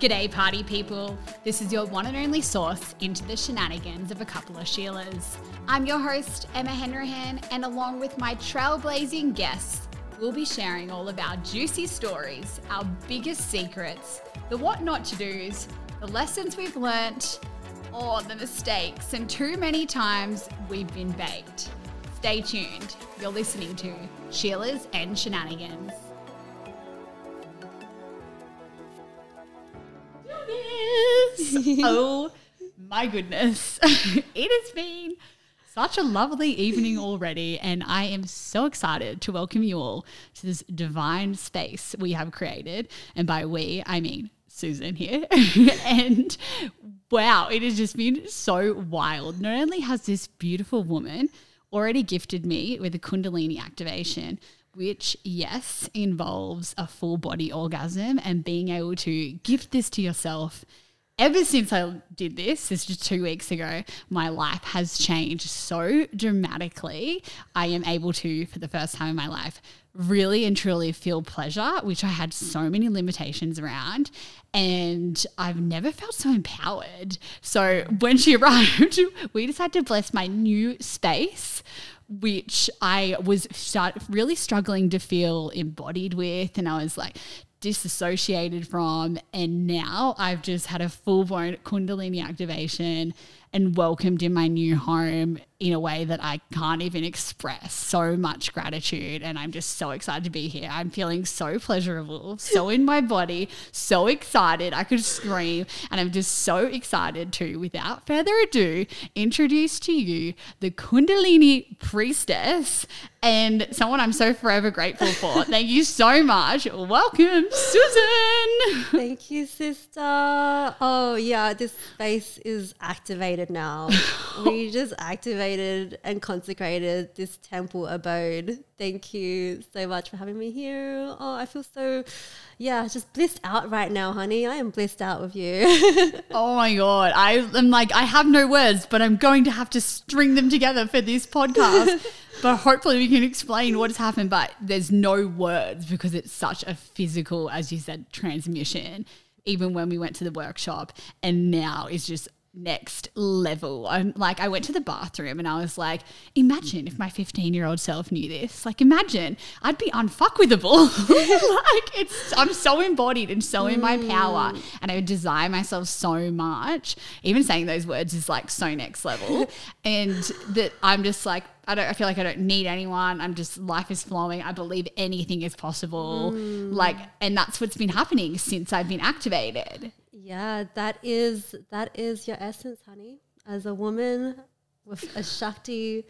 G'day, party people. This is your one and only source into the shenanigans of a couple of Sheilas. I'm your host, Emma Henrahan, and along with my trailblazing guests, we'll be sharing all of our juicy stories, our biggest secrets, the what not to do's, the lessons we've learnt, or the mistakes, and too many times we've been baked. Stay tuned. You're listening to Sheilas and Shenanigans. oh my goodness. it has been such a lovely evening already, and I am so excited to welcome you all to this divine space we have created. And by we, I mean Susan here. and wow, it has just been so wild. Not only has this beautiful woman already gifted me with a Kundalini activation, which, yes, involves a full body orgasm and being able to gift this to yourself ever since I did this, this just two weeks ago, my life has changed so dramatically. I am able to, for the first time in my life, really and truly feel pleasure, which I had so many limitations around. And I've never felt so empowered. So when she arrived, we decided to bless my new space which I was start really struggling to feel embodied with. And I was like, disassociated from. And now I've just had a full blown Kundalini activation and welcomed in my new home in a way that I can't even express so much gratitude. And I'm just so excited to be here. I'm feeling so pleasurable, so in my body, so excited. I could scream. And I'm just so excited to, without further ado, introduce to you the Kundalini priestess and someone I'm so forever grateful for. Thank you so much. Welcome, Susan. Thank you, sister. Oh, yeah, this space is activated now. we just activated and consecrated this temple abode. Thank you so much for having me here. Oh, I feel so, yeah, just blissed out right now, honey. I am blissed out with you. oh my God. I am like, I have no words, but I'm going to have to string them together for this podcast. but hopefully we can explain what has happened. But there's no words because it's such a physical, as you said, transmission. Even when we went to the workshop, and now it's just next level. I'm like, I went to the bathroom and I was like, imagine if my 15 year old self knew this. Like, imagine I'd be unfuckwithable. like, it's, I'm so embodied and so in my power. Mm. And I would desire myself so much. Even saying those words is like so next level. and that I'm just like, I don't I feel like I don't need anyone. I'm just life is flowing. I believe anything is possible. Mm. Like and that's what's been happening since I've been activated. Yeah, that is that is your essence, honey. As a woman with a Shakti,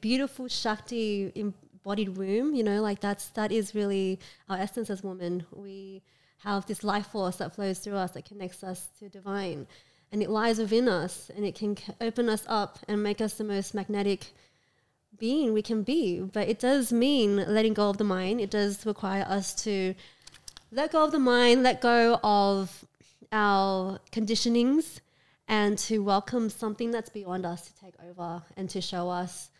beautiful Shakti embodied womb, you know, like that's that is really our essence as women. We have this life force that flows through us that connects us to divine, and it lies within us, and it can open us up and make us the most magnetic being we can be. But it does mean letting go of the mind. It does require us to let go of the mind, let go of our conditionings and to welcome something that's beyond us to take over and to show us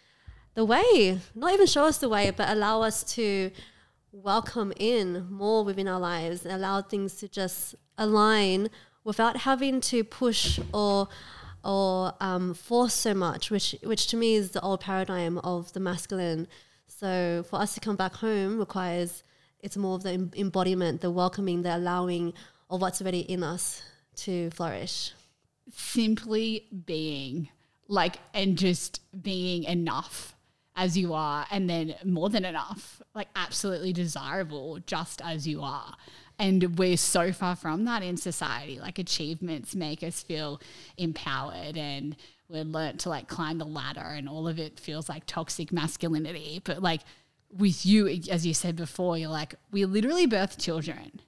the way. Not even show us the way, but allow us to welcome in more within our lives and allow things to just align without having to push or or um, force so much, which which to me is the old paradigm of the masculine. So for us to come back home requires it's more of the embodiment, the welcoming, the allowing of what's already in us to flourish. Simply being like, and just being enough as you are, and then more than enough, like absolutely desirable just as you are. And we're so far from that in society. Like, achievements make us feel empowered and we're learnt to like climb the ladder, and all of it feels like toxic masculinity. But like, with you, as you said before, you're like, we literally birth children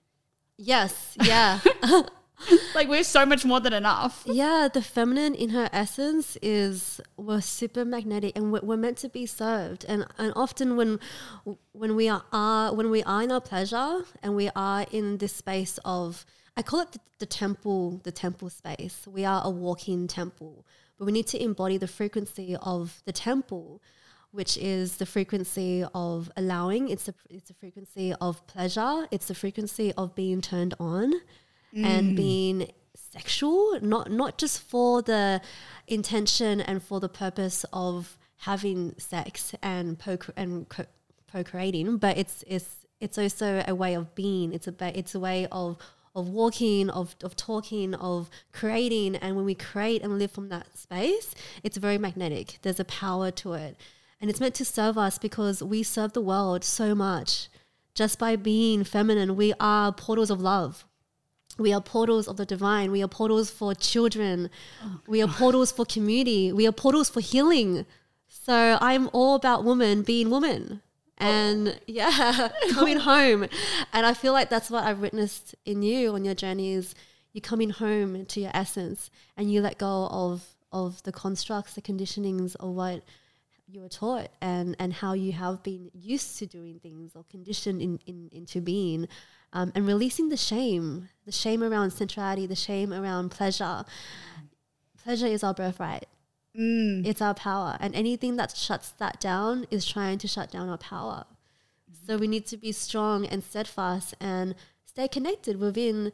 Yes, yeah. like we're so much more than enough. Yeah, the feminine in her essence is we're super magnetic and we're, we're meant to be served. And and often when when we are, are when we are in our pleasure and we are in this space of I call it the, the temple, the temple space. We are a walking temple, but we need to embody the frequency of the temple which is the frequency of allowing. It's a it's a frequency of pleasure. It's the frequency of being turned on and mm. being sexual, not not just for the intention and for the purpose of having sex and procre- and co- procreating, but it's it's it's also a way of being. It's a ba- it's a way of of walking, of, of talking, of creating. And when we create and live from that space, it's very magnetic. There's a power to it. And it's meant to serve us because we serve the world so much. Just by being feminine, we are portals of love. We are portals of the divine. We are portals for children. we are portals for community. We are portals for healing. So I'm all about woman being woman and yeah, coming home. And I feel like that's what I've witnessed in you on your journey is you coming home to your essence and you let go of of the constructs, the conditionings of what you were taught and and how you have been used to doing things or conditioned in, in into being. Um, and releasing the shame, the shame around centrality the shame around pleasure. Pleasure is our birthright. It's our power. And anything that shuts that down is trying to shut down our power. So we need to be strong and steadfast and stay connected within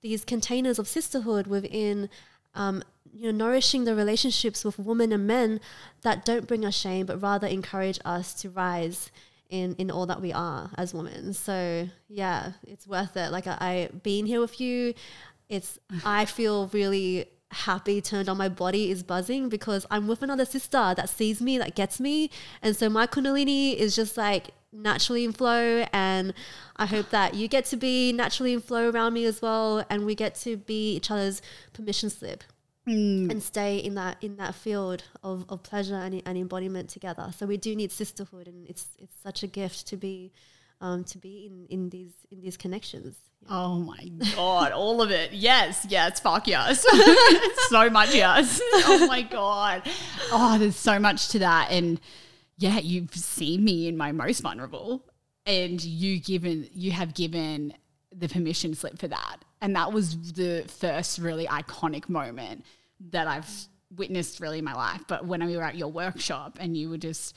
these containers of sisterhood, within um, you know, nourishing the relationships with women and men that don't bring us shame, but rather encourage us to rise in, in all that we are as women. So yeah, it's worth it. Like I, I being here with you, it's I feel really happy turned on my body is buzzing because I'm with another sister that sees me, that gets me. And so my Kundalini is just like naturally in flow. And I hope that you get to be naturally in flow around me as well. And we get to be each other's permission slip. And stay in that in that field of, of pleasure and, and embodiment together. So we do need sisterhood, and it's it's such a gift to be um, to be in, in these in these connections. Oh my god, all of it. Yes, yes, fuck yes. so much yes. Oh my god. Oh, there's so much to that. And yeah, you've seen me in my most vulnerable. And you given you have given the permission slip for that. And that was the first really iconic moment that I've witnessed really in my life. But when we were at your workshop and you were just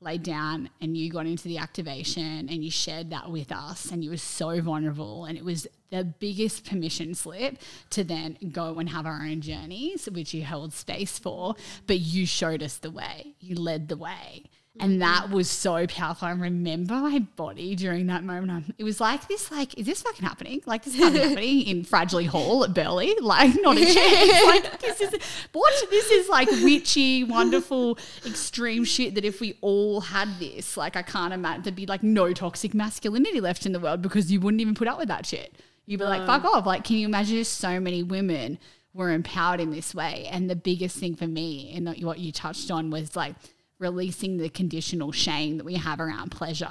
laid down and you got into the activation and you shared that with us and you were so vulnerable and it was the biggest permission slip to then go and have our own journeys which you held space for but you showed us the way you led the way and that was so powerful. I remember my body during that moment. Um, it was like this, like, is this fucking happening? Like this is happening in Fragile Hall at Burleigh? Like, not a chance. Like this is what this is like witchy, wonderful, extreme shit that if we all had this, like I can't imagine there'd be like no toxic masculinity left in the world because you wouldn't even put up with that shit. You'd be like, fuck off. Like, can you imagine so many women were empowered in this way? And the biggest thing for me, and what you touched on, was like releasing the conditional shame that we have around pleasure.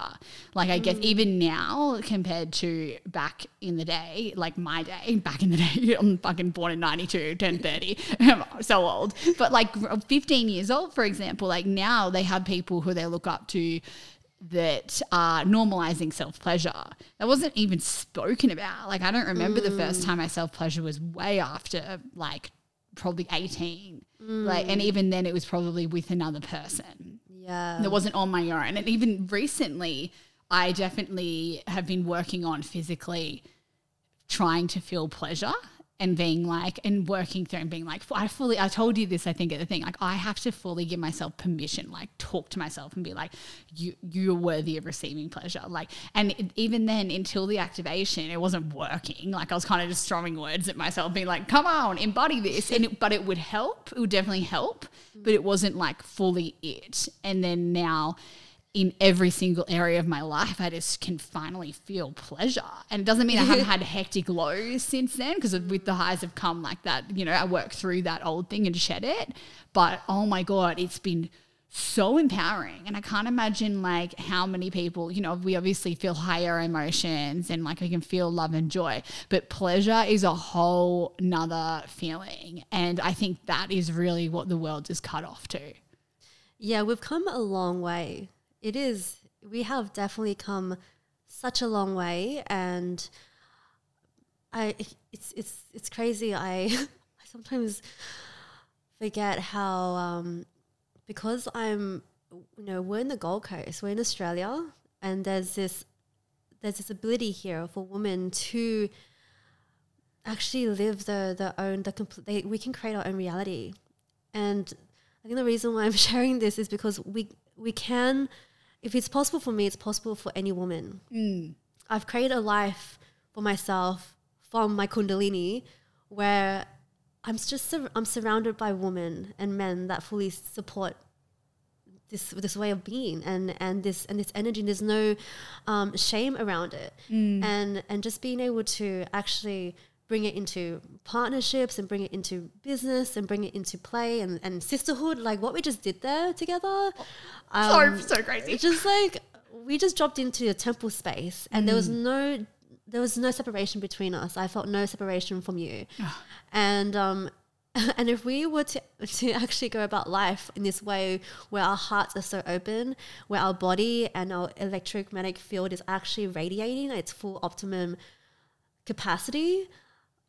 Like, I guess mm. even now, compared to back in the day, like my day, back in the day, I'm fucking born in 92, turned 30, I'm so old. But like 15 years old, for example, like now they have people who they look up to that are normalizing self pleasure. That wasn't even spoken about. Like, I don't remember the first mm. time I self pleasure was way after like probably 18. Like, and mm. even then it was probably with another person. Yeah. That wasn't on my own. And even recently, I definitely have been working on physically trying to feel pleasure and being like and working through and being like I fully I told you this I think at the thing. Like I have to fully give myself permission like talk to myself and be like you you're worthy of receiving pleasure. Like and it, even then until the activation it wasn't working. Like I was kind of just throwing words at myself being like come on embody this. And it, but it would help it would definitely help but it wasn't like fully it. And then now in every single area of my life, I just can finally feel pleasure. And it doesn't mean I haven't had hectic lows since then, because with the highs have come like that, you know, I worked through that old thing and shed it. But oh my God, it's been so empowering. And I can't imagine like how many people, you know, we obviously feel higher emotions and like we can feel love and joy, but pleasure is a whole nother feeling. And I think that is really what the world is cut off to. Yeah, we've come a long way. It is. We have definitely come such a long way, and I. It's it's it's crazy. I I sometimes forget how um, because I'm you know, we're in the Gold Coast, we're in Australia, and there's this there's this ability here for women to actually live the the own the complete. We can create our own reality, and I think the reason why I'm sharing this is because we we can, if it's possible for me, it's possible for any woman. Mm. I've created a life for myself from my kundalini where I'm just sur- I'm surrounded by women and men that fully support this this way of being and and this and this energy. There's no um, shame around it, and and just being able to actually bring it into partnerships and bring it into business and bring it into play and, and sisterhood like what we just did there together um, so crazy. it's just like we just dropped into a temple space and there was Mm. no there was no separation between us i felt no separation from you and um and if we were to, to actually go about life in this way where our hearts are so open where our body and our electromagnetic field is actually radiating at its full optimum capacity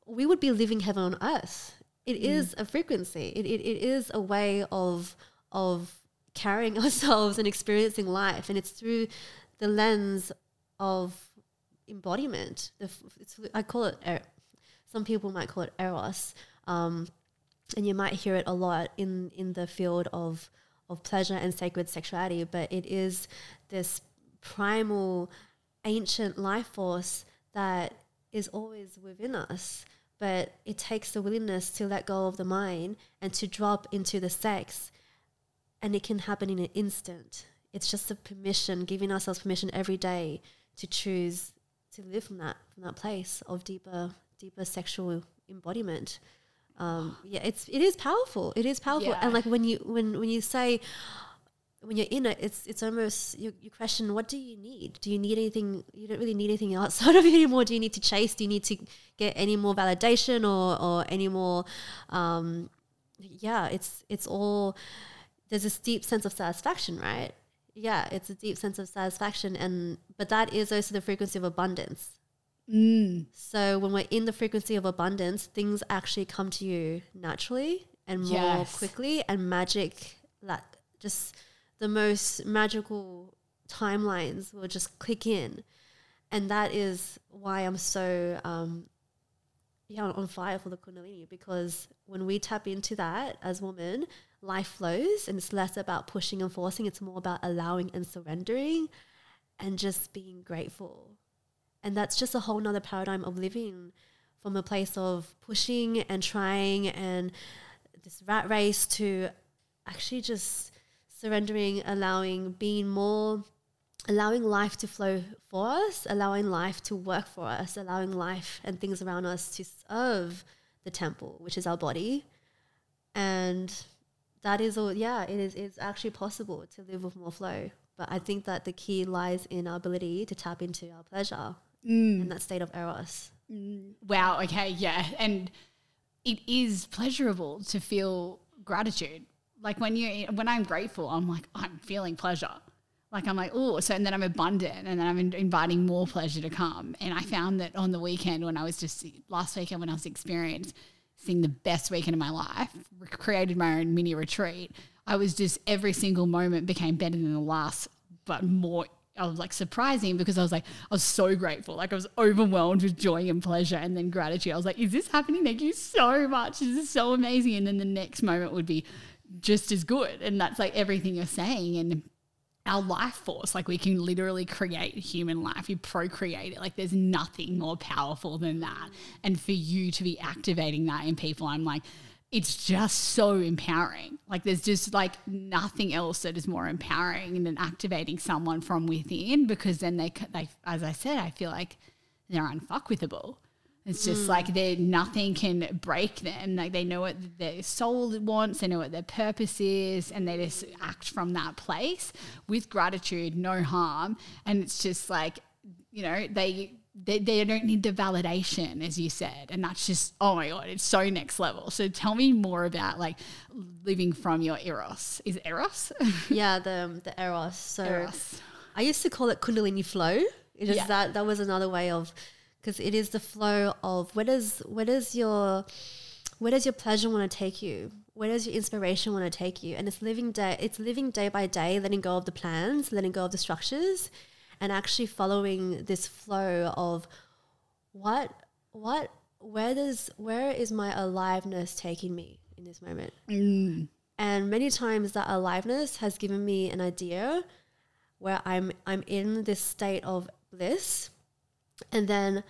we would be living heaven on earth. It is a frequency. It, it, it is a way of of carrying ourselves and experiencing life. And it's through the lens of embodiment. The, f- it's, i call it er- some people might call it eros um, and you might hear it a lot in in the field of of pleasure and sacred sexuality but it is this primal ancient life force that is always within us but it takes the willingness to let go of the mind and to drop into the sex and it can happen in an instant. It's just a permission giving ourselves permission every day to choose to live from that from that place of deeper deeper sexual embodiment. Um, yeah it's it is powerful. It is powerful. Yeah. and like when you when when you say when you're in it it's it's almost you, you question what do you need? Do you need anything you don't really need anything outside of you anymore. Do you need to chase? Do you need to get any more validation or or any more um, yeah it's it's all there's this deep sense of satisfaction right? Yeah it's a deep sense of satisfaction and but that is also the frequency of abundance. Mm. so when we're in the frequency of abundance, things actually come to you naturally and more Yes. quickly, and magic, like just the most magical timelines will just click in, and that is why I'm so um, yeah on fire for the Kundalini because when we tap into that as women, life flows, and it's less about pushing and forcing; it's more about allowing and surrendering, and just being grateful. And that's just a whole nother paradigm of living from a place of pushing and trying and this rat race to actually just surrendering allowing being more allowing life to flow for us allowing life to work for us allowing life and things around us to serve the temple which is our body and that is all yeah it is it's actually possible to live with more flow but i think that the key lies in our ability to tap into our pleasure mm. in that state of eros mm. Wow. Okay. Yeah. And it is pleasurable to feel gratitude. Like when you when I'm grateful, I'm like I'm feeling pleasure. Like I'm like oh, so and then I'm abundant, and then I'm in- inviting more pleasure to come. And I found that on the weekend when I was just last weekend when I was experienced seeing the best weekend of my life, created my own mini retreat. I was just every single moment became better than the last, but more I was like surprising because I was like, I was so grateful. Like I was overwhelmed with joy and pleasure and then gratitude. I was like, is this happening? Thank you so much. This is so amazing. And then the next moment would be just as good. And that's like everything you're saying. And our life force, like we can literally create human life. You procreate it. Like there's nothing more powerful than that. And for you to be activating that in people, I'm like, it's just so empowering. Like there's just like nothing else that is more empowering than activating someone from within because then they, they as I said, I feel like they're unfuckwithable. It's just hmm. like they nothing can break them. Like they know what their soul wants, they know what their purpose is, and they just act from that place with gratitude, no harm. And it's just like, you know, they they, they don't need the validation, as you said. And that's just, oh my God, it's so next level. So tell me more about like living from your eros. Is it eros? yeah the the eros so eros. i used to call it kundalini flow it is Yeah. that that was another way of because it is the flow of where does where does your where does your pleasure want to take you? Where does your inspiration want to take you? And it's living day it's living day by day, letting go of the plans, letting go of the structures, and actually following this flow of what what where does where is my aliveness taking me in this moment? Mm. And many times that aliveness has given me an idea where I'm I'm in this state of bliss and then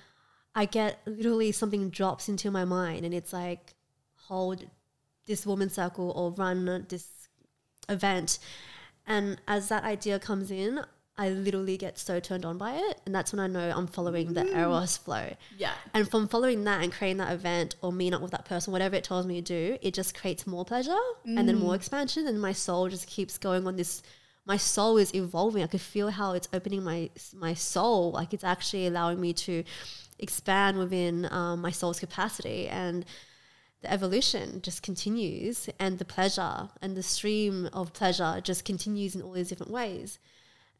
I get literally something drops into my mind and it's like hold this woman circle or run this event and as that idea comes in I literally get so turned on by it and that's when I know I'm following the mm. eros flow Yeah. and from following that and creating that event or meeting up with that person, whatever it tells me to do, it just creates more pleasure and then mm. more expansion. And my soul just keeps going on this. My soul is evolving. I could feel how it's opening my my soul. Like it's actually allowing me to expand within um, my soul's capacity and the evolution just continues and the pleasure and the stream of pleasure just continues in all these different ways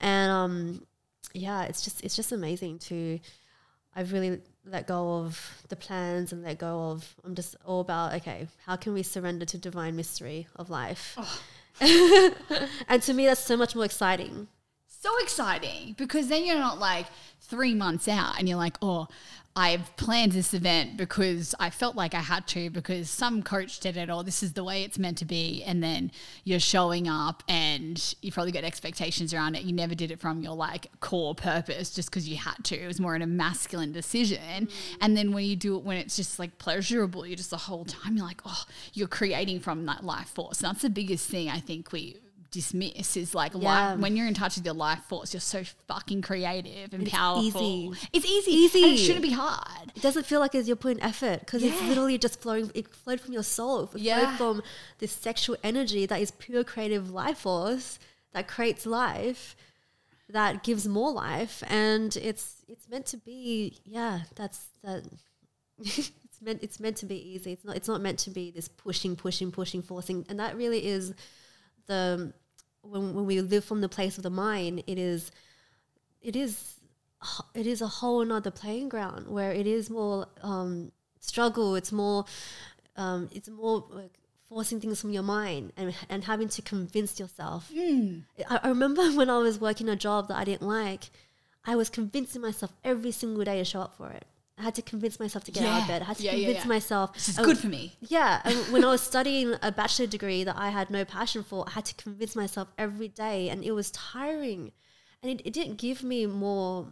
and um yeah it's just it's just amazing to I've really let go of the plans and let go of I'm just all about okay how can we surrender to divine mystery of life and to me that's so much more exciting so exciting because then you're not like three months out and you're like, oh, I've planned this event because I felt like I had to because some coach did it or this is the way it's meant to be. And then you're showing up and you probably got expectations around it. You never did it from your like core purpose just because you had to. It was more in a masculine decision. Mm. And then when you do it when it's just like pleasurable, you're just the whole time you're like, oh, you're creating from that life force. And that's the biggest thing I think we dismiss is like Yeah. life, when you're in touch with your life force, you're so fucking creative and powerful. It's easy. It's easy. Easy. It shouldn't be hard. it doesn't feel like as you're putting effort because it's literally just flowing it flowed from your soul it Yeah. flowed from this sexual energy that is pure creative life force that creates life that gives more life and it's it's meant to be yeah that's that it's meant it's meant to be easy it's not it's not meant to be this pushing pushing pushing forcing and that really is the when, when we live from the place of the mind it is it is it is a whole another playing ground where it is more um, struggle. It's more um, it's more like forcing things from your mind and and having to convince yourself. I, I remember when I was working a job that I didn't like, I was convincing myself every single day to show up for it. I had to convince myself to get out of bed. I had to Yeah, yeah, convince yeah. myself This is good for me. yeah, and when I was studying a bachelor degree that I had no passion for, I had to convince myself every day, and it was tiring. And it, it didn't give me more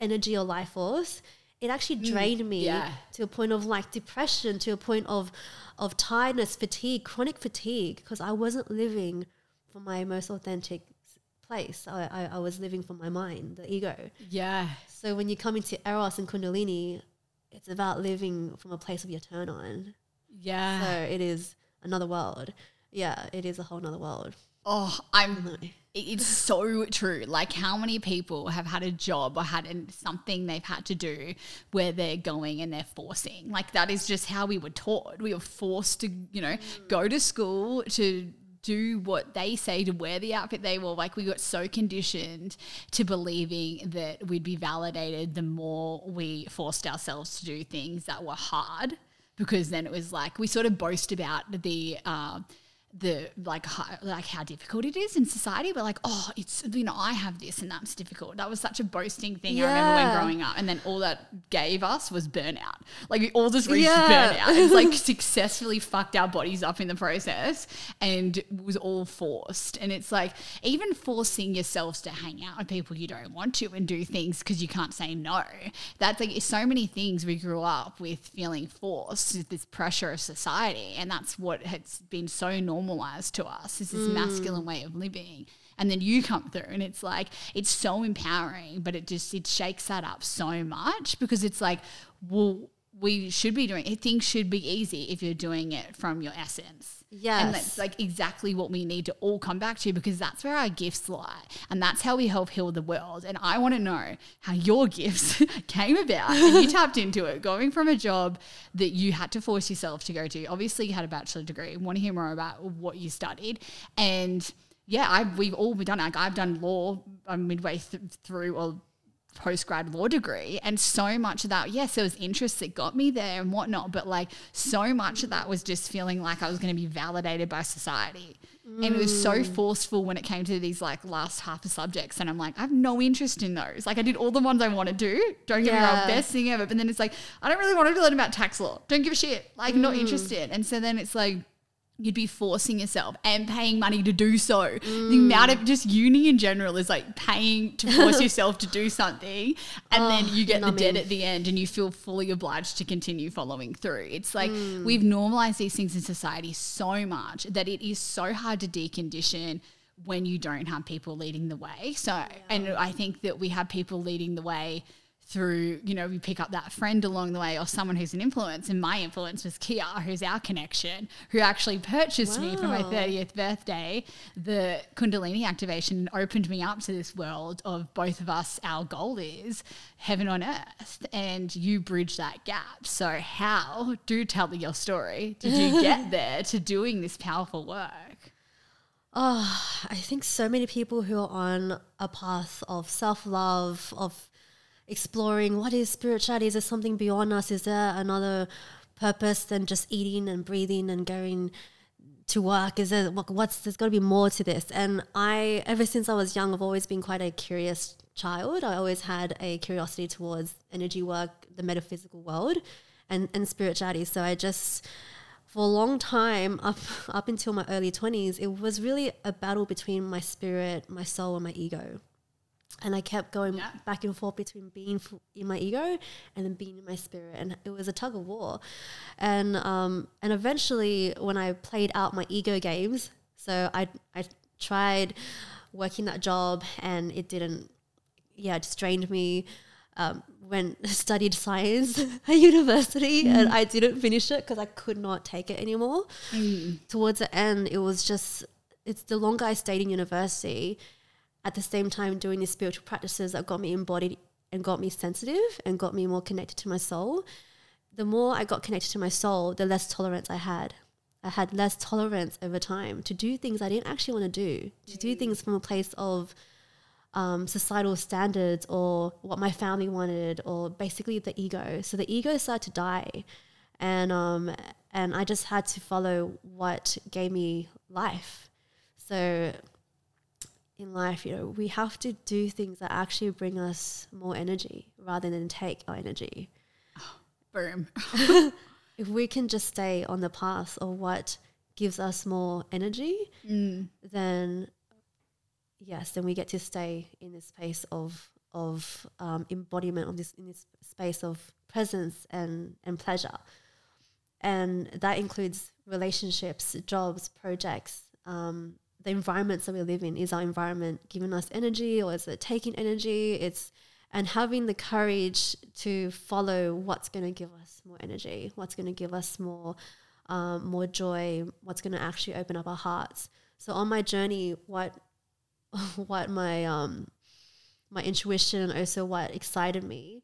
energy or life force. It actually drained me Mm, yeah. to a point of like depression, to a point of of tiredness, fatigue, chronic fatigue, because I wasn't living for my most authentic place. I, I, I was living from my mind, the ego. Yeah. So when you come into Eros and Kundalini, it's about living from a place of your turn on. Yeah. So it is another world. Yeah, it is a whole nother world. Oh, I'm. it- It's so true. Like, how many people have had a job or had an- something they've had to do where they're going and they're forcing? Like, that is just how we were taught. We were forced to, you know, mm. go to school to do what they say to wear the outfit they wore. Like, we got so conditioned to believing that we'd be validated the more we forced ourselves to do things that were hard because then it was like we sort of boast about the um, the like hi- like how difficult it is in society but like oh it's you know I have this and that's difficult. That was such a boasting thing I remember when growing up and then all that gave us was burnout. Like we all just reached Yeah. burnout. It's like successfully fucked our bodies up in the process and was all forced. And it's like even forcing yourselves to hang out with people you don't want to and do things because you can't say no. That's like so many things we grew up with feeling forced with this pressure of society and that's what has been so normalized to us. Is this masculine mm. way of living. And then you come through and it's like it's so empowering but it just it shakes that up so much because it's like well we should be doing things should be easy if you're doing it from your essence and that's like exactly what we need to all come back to because that's where our gifts lie. And that's how we help heal the world. And I want to know how your gifts came about and you tapped into it, going from a job that you had to force yourself to go to. Obviously, you had a bachelor degree. I want to hear more about what you studied. And yeah, I've, we've all done. Like I've done law I'm midway th- through or post grad law degree. And so much of that, yes, there was interest that got me there and whatnot, but like so much of that was just feeling like I was going to be validated by society. And it was so mm. forceful when it came to these like last half of subjects. And I'm like, I have no interest in those. Like I did all the ones I want to do. Don't get me Yeah. wrong, best thing ever. But then it's like, I don't really want to learn about tax law. Don't give a shit. Like not mm. interested. And so then it's like, you'd be forcing yourself and paying money to do so. The amount of just uni in general is like paying to force yourself to do something, and then Oh, you get the debt at the end, and you feel fully obliged to continue following through. It's like hmm. we've normalized these things in society so much that it is so hard to decondition when you don't have people leading the way. So, and I think that we have people leading the way through, you know, we pick up that friend along the way or someone who's an influence. And my influence was Kia, who's our connection, who actually purchased me for my 30th birthday the Kundalini activation and opened me up to this world of both of us. Our goal is heaven on earth. And you bridge that gap. So, how, do tell me your story, did you get there to doing this powerful work? Oh, I think so many people who are on a path of self love, of exploring what is spirituality? Is there something beyond us? Is there another purpose than just eating and breathing and going to work? Is there what- what's there's got to be more to this? And I, ever since I was young, I've always been quite a curious child. I always had a curiosity towards energy work, the metaphysical world, and and spirituality. So I just for a long time up up until my early 20s it was really a battle between my spirit my soul and my ego and i kept going Yeah. back and forth between being in my ego and then being in my spirit and it was a tug of war and um and eventually when i played out my ego games so i i tried working that job and it didn't yeah it just drained me um, went studied science at university and I didn't finish it because I could not take it anymore. Towards the end, it was just it's the longer I stayed in university, at the same time doing these spiritual practices that got me embodied and got me sensitive and got me more connected to my soul. The more I got connected to my soul, the less tolerance I had. I had less tolerance over time to do things I didn't actually want to do, to do things from a place of um, societal standards or what my family wanted, or basically the ego. So the ego started to die, and um, and I just had to follow what gave me life. So in life, you know, we have to do things that actually bring us more energy rather than take our energy. Boom. If we can just stay on the path of what gives us more energy, then yes, then we get to stay in this space of of um, embodiment of this in this space of presence and and pleasure, and that includes relationships, jobs, projects. Um, the environments that we live in is our environment giving us energy, or is it taking energy? It's and having the courage to follow what's going to give us more energy, what's going to give us more um, more joy, what's going to actually open up our hearts. So on my journey, what what my um my intuition and also what excited me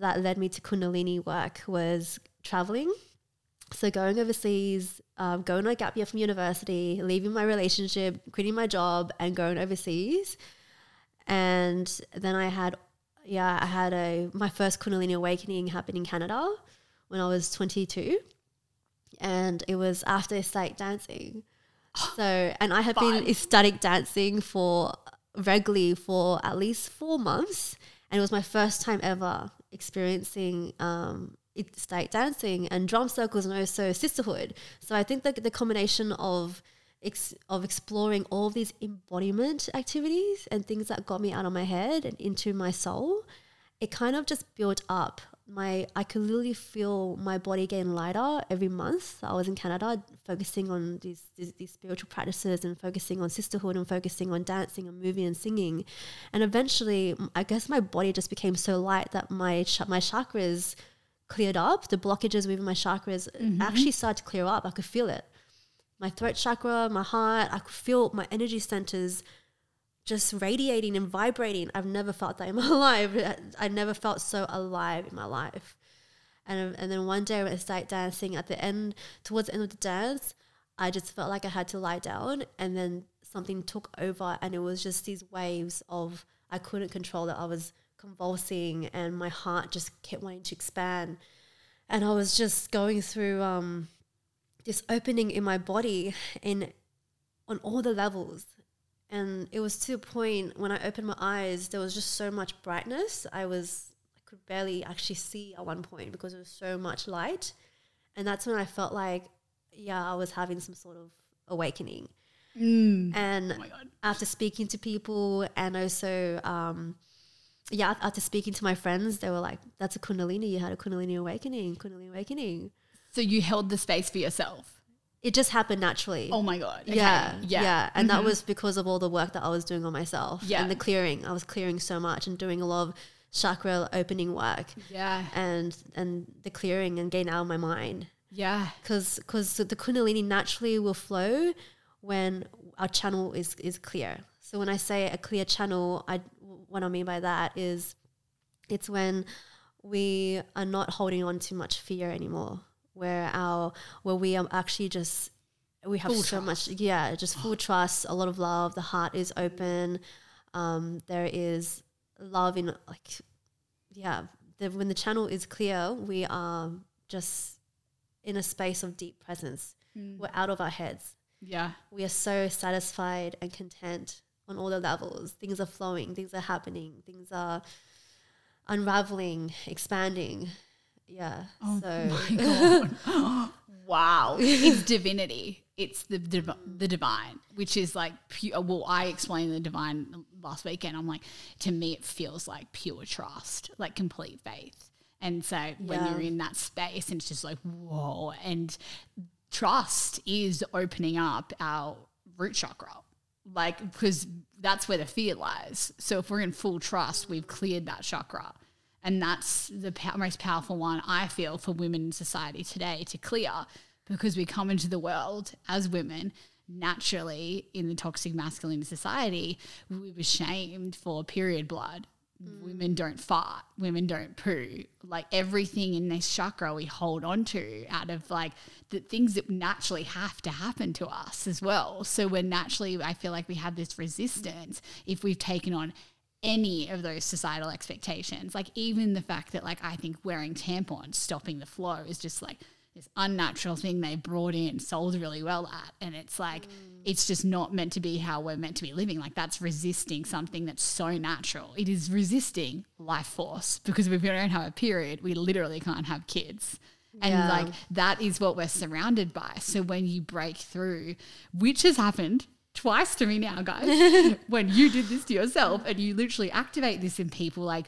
that led me to Kundalini work was traveling. So going overseas, um, going on a gap year from university, leaving my relationship, quitting my job, and going overseas. And then I had, yeah, I had a my first Kundalini awakening happened in Canada when I was 22, and it was after ecstatic dancing. So, and I have been ecstatic dancing for regularly for at least four months, and it was my first time ever experiencing um, ecstatic dancing and drum circles and also sisterhood. So, I think that the combination of ex- of exploring all these embodiment activities and things that got me out of my head and into my soul, it kind of just built up my I could literally feel my body getting lighter every month. I was in Canada focusing on these, these these spiritual practices and focusing on sisterhood and focusing on dancing and moving and singing. And eventually I guess my body just became so light that my ch- my chakras cleared up. The blockages within my chakras mm-hmm. actually started to clear up. I could feel it. My throat chakra, my heart, I could feel my energy centers just radiating and vibrating. I've never felt that in my life. I never felt so alive in my life. And, and then one day when I started dancing at the end, towards the end of the dance, I just felt like I had to lie down and then something took over and it was just these waves of, I couldn't control it. I was convulsing and my heart just kept wanting to expand. And I was just going through um, this opening in my body and on all the levels. And it was to a point when I opened my eyes, there was just so much brightness. I was, I could barely actually see at one point because there was so much light. And that's when I felt like, yeah, I was having some sort of awakening. And Oh after speaking to people and also um, yeah after speaking to my friends they were like that's a kundalini you had a kundalini awakening kundalini awakening So you held the space for yourself. it just happened naturally Oh my God. Okay. yeah, Yeah. yeah, and that mm-hmm. was because of all the work that I was doing on myself Yeah. and the clearing. I was clearing so much and doing a lot of chakra opening work Yeah. and and the clearing and getting out of my mind Yeah. because because the kundalini naturally will flow when our channel is is clear. So when I say a clear channel, I what I mean by that is it's when we are not holding on to much fear anymore, where our where we are actually just we have Full so much yeah, just full trust, a lot of love. The heart is open. Um, there is love in like yeah. The, when the channel is clear, we are just in a space of deep presence. We're out of our heads. Yeah. We are so satisfied and content on all the levels. Things are flowing, things are happening, things are unraveling, expanding. Yeah. Oh so Wow. it's divinity. It's the div- the divine, which is like pure. Uh, well, I explained the divine last weekend. I'm like, to me, it feels like pure trust, like complete faith. And so when Yeah. you're in that space, and it's just like whoa, and trust is opening up our root chakra, like because that's where the fear lies. So if we're in full trust, we've cleared that chakra. And that's the most powerful one I feel for women in society today to clear because we come into the world as women naturally in the toxic masculine society, we were shamed for period blood. Women don't fart, women don't poo. Like everything in this chakra we hold on to out of like the things that naturally have to happen to us as well. So we're naturally, I feel like we have this resistance if we've taken on any of those societal expectations. Like even the fact that like I think wearing tampons stopping the flow is just like this unnatural thing they brought in, sold really well at. And it's like mm. it's just not meant to be how we're meant to be living. Like that's resisting something that's so natural. It is resisting life force because if we don't have a period, we literally can't have kids. And Yeah. like that is what we're surrounded by. So when you break through, which has happened twice to me now, guys, when you did this to yourself and you literally activate this in people, like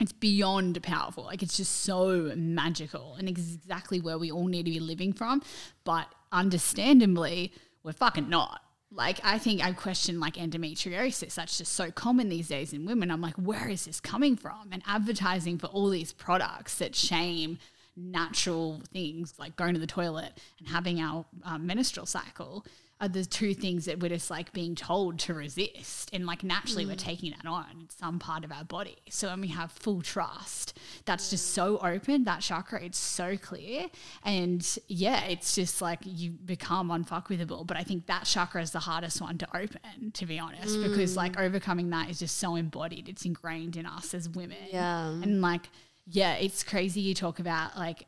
it's beyond powerful. Like it's just so magical and exactly where we all need to be living from. But understandably, we're fucking not. Like I think I question like endometriosis. That's just so common these days in women. I'm like, where is this coming from? And advertising for all these products that shame natural things like going to the toilet and having our menstrual cycle are the two things that we're just like being told to resist and like naturally we're mm. taking that on it's some part of our body. So when we have full trust that's just so open that chakra it's so clear. And yeah it's just like you become unfuckwithable but i think that chakra is the hardest one to open to be honest because mm. like overcoming that is just so embodied. It's ingrained in us as women. Yeah. and like yeah it's crazy you talk about like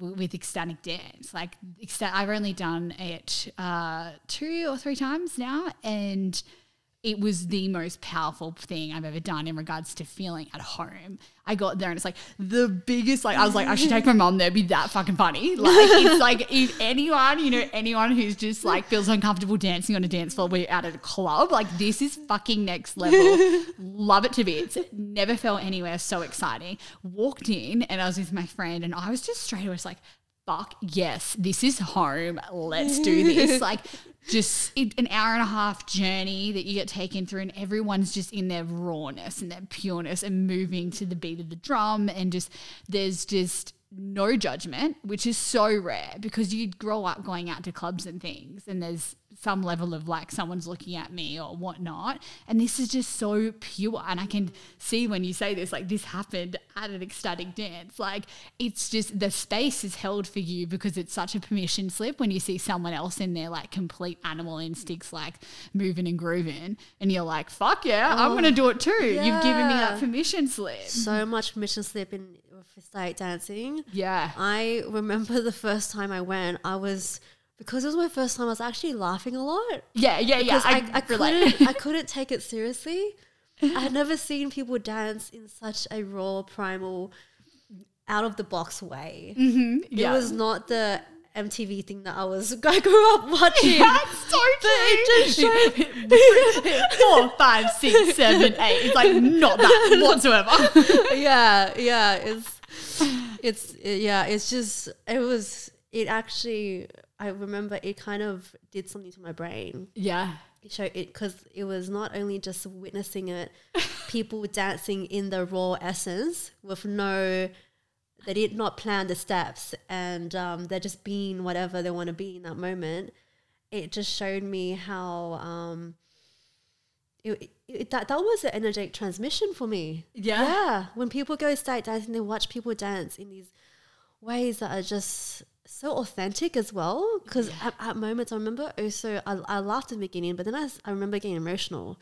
with ecstatic dance. Like ecsta- i've only done it uh, two or three times now and it was the most powerful thing I've ever done in regards to feeling at home. I got there and it's like the biggest, like, I was like, I should take my mom there, It'd be that fucking funny. Like, it's like, if anyone, you know, anyone who's just like feels uncomfortable dancing on a dance floor, we're out at a club, like, this is fucking next level. Love it to bits. Never felt anywhere so exciting. Walked in and I was with my friend and I was just straight away just like, fuck yes, this is home. Let's do this. like just it, an hour and a half journey that you get taken through and everyone's just in their rawness and their pureness and moving to the beat of the drum and just there's just no judgment, which is so rare because you grow up going out to clubs and things, and there's some level of like someone's looking at me or whatnot. And this is just so pure. And I can see when you say this, like this happened at an ecstatic dance. Like it's just the space is held for you because it's such a permission slip when you see someone else in there, like complete animal instincts, like moving and grooving. And you're like, fuck yeah, I'm going to do it too. You've given me that permission slip. So much permission slip in for state dancing. Yeah. I remember the first time I went, I was because it was my first time. I was actually laughing a lot Yeah, yeah, yeah. because I, I, couldn't I couldn't take it seriously. I had never seen people dance in such a raw, primal, out of the box way. Mm-hmm. Yeah. It was not the MTV thing that I was I grew up watching. That's so true. Four, five, six, seven, eight. It's like not that whatsoever. yeah, yeah. It's it's yeah. It's just it was. It actually. I remember it kind of did something to my brain. Yeah. It showed it because it was not only just witnessing it, people dancing in the raw essence with no. They did not plan the steps, and um, they're just being whatever they want to be in that moment. It just showed me how um, it, it, that that was an energetic transmission for me. Yeah. yeah. When people go ecstatic dancing, they watch people dance in these ways that are just so authentic as well. Because at, at moments, I remember also I, I laughed in the beginning, but then I, I remember getting emotional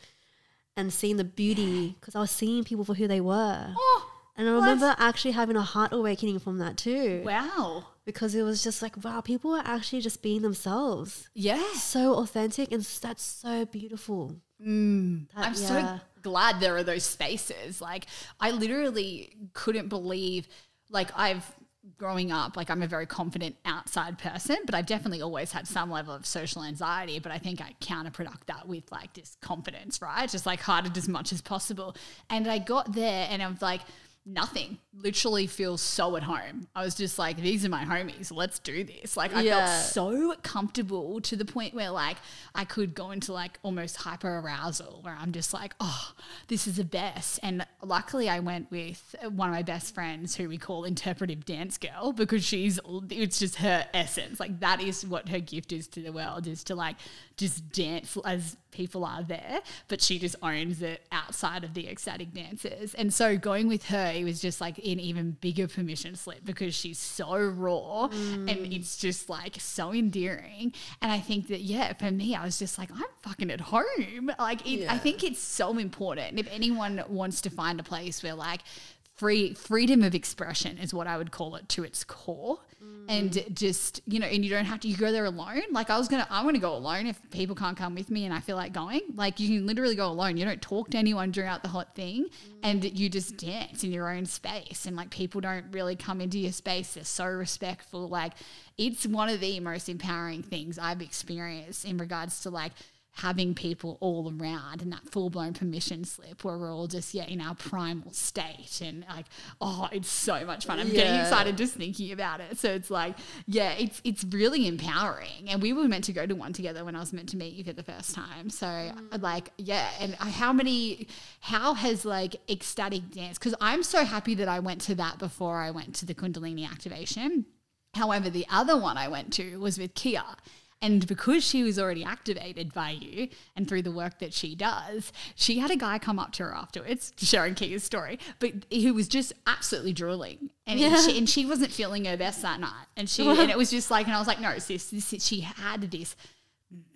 and seeing the beauty because I was seeing people for who they were. Oh, And I What? remember actually having a heart awakening from that too. wow. Because it was just like, wow, people are actually just being themselves. Yeah. So authentic and that's so beautiful. Mm. That- I'm so glad there are those spaces. Like, I literally couldn't believe, like, I've growing up, like, I'm a very confident outside person, but I've definitely always had some level of social anxiety. But I think I counterproduct that with like this confidence, right? Just like it as much as possible. And I got there and I was like, nothing literally feels so at home i was just like these are my homies let's do this like i Yeah. felt so comfortable to the point where like I could go into like almost hyper arousal where I'm just like, oh, this is the best. And luckily I went with one of my best friends who we call interpretive dance girl because she's it's just her essence. Like that is what her gift is to the world is to like just dance as people are there, but she just owns it outside of the ecstatic dances. And so going with her, it was just like an even bigger permission slip because she's so raw mm. and it's just like so endearing. And I think that, yeah, for me, I was just like, I'm fucking at home. Like, it, I think it's so important. If anyone wants to find a place where like, Free freedom of expression is what I would call it to its core, and just you know, and you don't have to. You go there alone. Like I was gonna, I'm gonna go alone if people can't come with me and I feel like going. Like you can literally go alone. You don't talk to anyone throughout the hot thing, and you just dance in your own space. And like people don't really come into your space. They're so respectful. Like it's one of the most empowering things I've experienced in regards to like having people all around and that full blown permission slip where we're all just yeah in our primal state and like oh it's so much fun. I'm getting excited just thinking about it. So it's like yeah it's it's really empowering and we were meant to go to one together when I was meant to meet you for the first time. So mm. like yeah and how many how has like ecstatic dance because I'm so happy that I went to that before I went to the Kundalini activation. However, the other one I went to was with Kia. And because she was already activated by you and through the work that she does, she had a guy come up to her afterwards, sharing Kia's story, but who was just absolutely drooling. And, Yeah. she, and she wasn't feeling her best that night. And she and it was just like, and I was like, no, sis, this is, she had this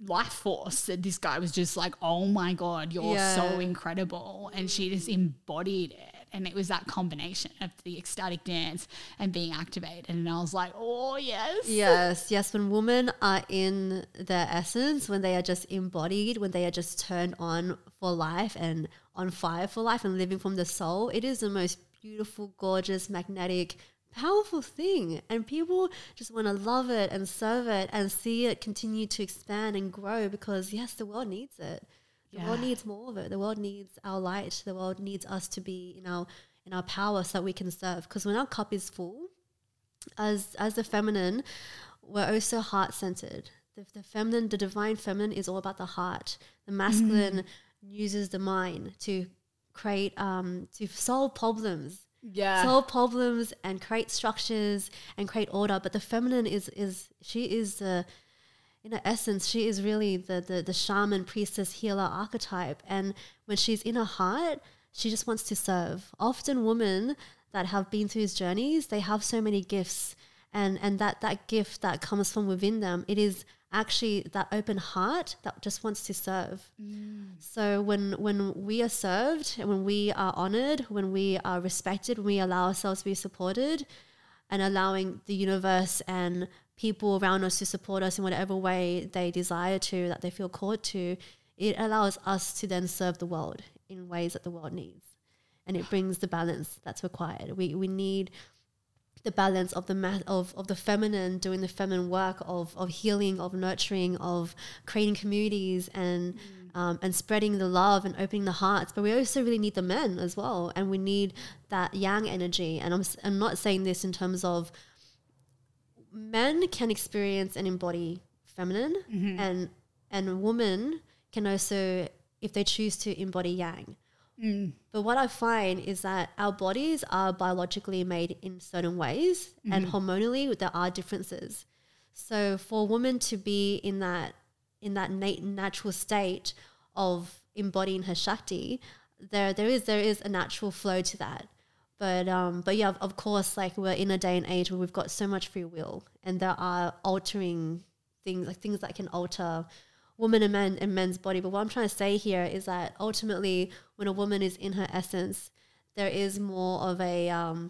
life force that this guy was just like, oh my God, you're Yeah. so incredible. And she just embodied it. And it was that combination of the ecstatic dance and being activated. And I was like, oh, yes. Yes, yes. When women are in their essence, when they are just embodied, when they are just turned on for life and on fire for life and living from the soul, it is the most beautiful, gorgeous, magnetic, powerful thing. And people just want to love it and serve it and see it continue to expand and grow because, yes, the world needs it. The world needs more of it. The world needs our light. The world needs us to be in our in our power so that we can serve. Because when our cup is full, as as the feminine, we're also heart centered. The, the feminine, the divine feminine, is all about the heart. The masculine uses the mind to create, um, to solve problems Yeah. solve problems and create structures and create order. But the feminine is is she is the in her essence, she is really the, the the shaman, priestess, healer archetype. And when she's in her heart, she just wants to serve. Often women that have been through these journeys, they have so many gifts and and that that gift that comes from within them, it is actually that open heart that just wants to serve. Mm. So when when we are served and when we are honored, when we are respected, when we allow ourselves to be supported, and allowing the universe and people around us to support us in whatever way they desire to, that they feel called to, it allows us to then serve the world in ways that the world needs. And it brings the balance that's required. We, we need the balance of the ma- of, of the feminine doing the feminine work of, of healing of nurturing of creating communities and um, and spreading the love and opening the hearts but we also really need the men as well and we need that yang energy and I'm, I'm not saying this in terms of men can experience and embody feminine mm-hmm. and and women can also if they choose to embody yang mm. but what I find is that our bodies are biologically made in certain ways, and mm-hmm. hormonally there are differences. So for a woman to be in that in that nat- natural state of embodying her shakti, there there is there is a natural flow to that. But um, but yeah, of, course, like we're in a day and age where we've got so much free will, and there are altering things like things that can alter woman and men and men's body. But what I'm trying to say here is that ultimately, when a woman is in her essence, there is more of a um,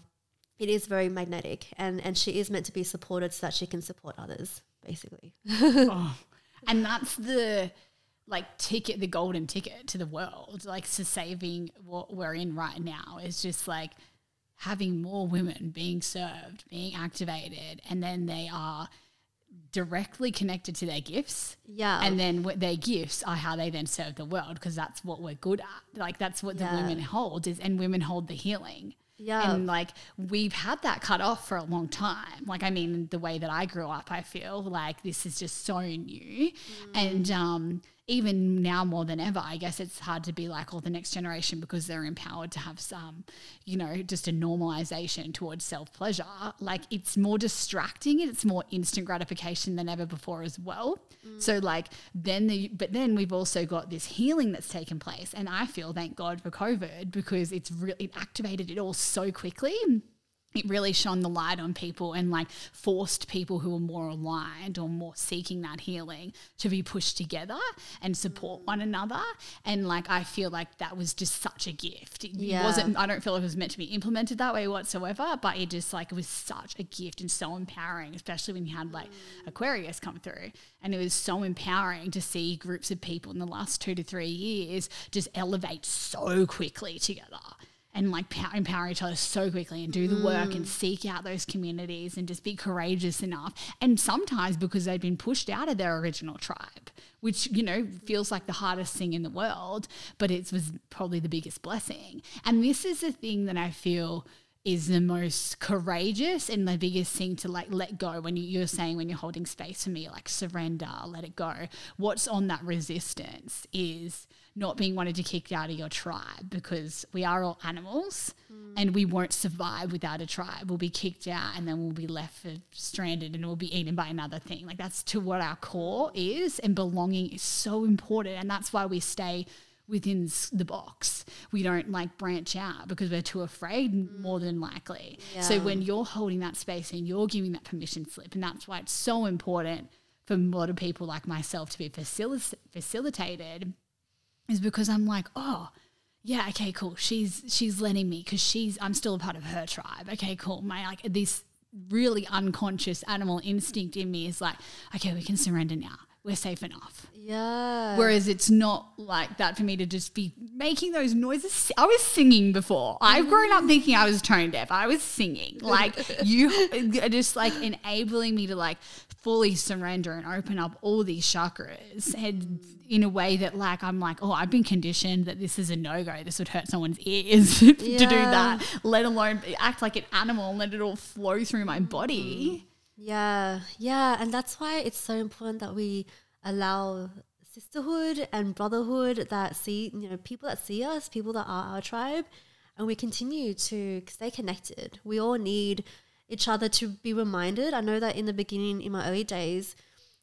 it is very magnetic, and and she is meant to be supported so that she can support others, basically. Oh. And that's the like ticket, the golden ticket to the world, like to saving what we're in right now is just like having more women being served, being activated, and then they are directly connected to their gifts. Yeah. And then what their gifts are how they then serve the world because that's what we're good at. Like that's what Yeah. the women hold is and women hold the healing. Yeah. And like we've had that cut off for a long time. Like I mean the way that I grew up, I feel like this is just so new. And um even now more than ever, I guess it's hard to be like, oh, the next generation because they're empowered to have some, you know, just a normalization towards self pleasure. Like it's more distracting and it's more instant gratification than ever before as well. Mm. So like then the but then we've also got this healing that's taken place, and I feel thank God for COVID because it's really it activated it all so quickly it really shone the light on people and like forced people who were more aligned or more seeking that healing to be pushed together and support mm. one another. And like I feel like that was just such a gift. It Yeah. wasn't I don't feel like it was meant to be implemented that way whatsoever, but it just like it was such a gift and so empowering, especially when you had like mm. Aquarius come through. And it was so empowering to see groups of people in the last two to three years just elevate so quickly together and like pow- empower each other so quickly and do the work and mm. seek out those communities and just be courageous enough. And sometimes because they've been pushed out of their original tribe, which, you know, feels like the hardest thing in the world, but it was probably the biggest blessing. And this is the thing that I feel is the most courageous and the biggest thing to like let go when you, you're saying when you're holding space for me like surrender let it go what's on that resistance is not being wanted to kick out of your tribe because we are all animals and we won't survive without a tribe we'll be kicked out and then we'll be left for stranded and we'll be eaten by another thing like that's to what our core is and belonging is so important and that's why we stay within the box. We don't like branch out because we're too afraid, more than likely. So when you're holding that space and you're giving that permission slip, and that's why it's so important for a lot of people like myself to be facil- facilitated, is because I'm like, oh, yeah, okay, cool. She's she's letting me because she's I'm still a part of her tribe. Okay, cool. My like this really unconscious animal instinct in me is like, okay, we can surrender now. We're safe enough. yeah. Whereas it's not like that for me to just be making those noises. I was singing before. I've grown up thinking I was tone deaf. I was singing. Like you are just like enabling me to like fully surrender and open up all these chakras and in a way that like I'm like, oh, I've been conditioned that this is a no-go. This would hurt someone's ears to do that, let alone act like an animal and let it all flow through my body. Mm. Yeah, yeah, and that's why it's so important that we allow sisterhood and brotherhood that see, you know, people that see us, people that are our tribe, and we continue to stay connected. We all need each other to be reminded. I know that in the beginning, in my early days,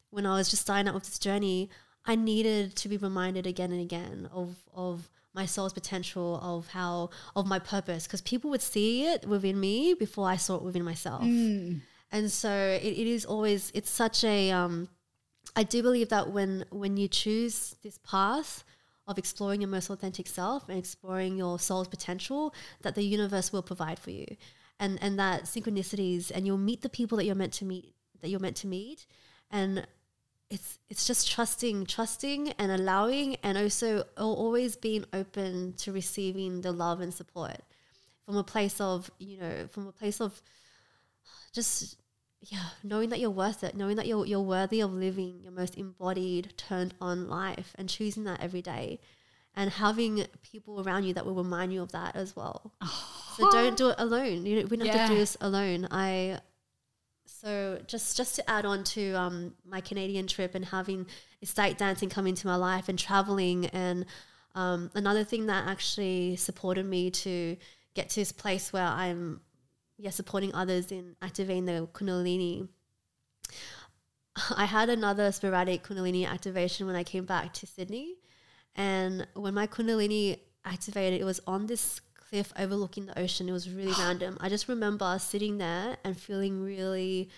when I was just starting out with this journey, I needed to be reminded again and again of of my soul's potential, of how of my purpose, because people would see it within me before I saw it within myself. And so it, it is always it's such a um, I do believe that when when you choose this path of exploring your most authentic self and exploring your soul's potential, that the universe will provide for you, and and that synchronicities and you'll meet the people that you're meant to meet that you're meant to meet, and it's it's just trusting trusting and allowing and also always being open to receiving the love and support from a place of you know from a place of just yeah knowing that you're worth it knowing that you're, you're worthy of living your most embodied turned on life and choosing that every day and having people around you that will remind you of that as well. So don't do it alone. You know, we don't have to do this alone. I so just just to add on to um, my Canadian trip and having ecstatic dancing come into my life and traveling and um, another thing that actually supported me to get to this place where I'm yeah supporting others in activating the Kundalini. I had another sporadic Kundalini activation when I came back to Sydney, and when my Kundalini activated, it was on this cliff overlooking the ocean. It was really random. I just remember sitting there and feeling really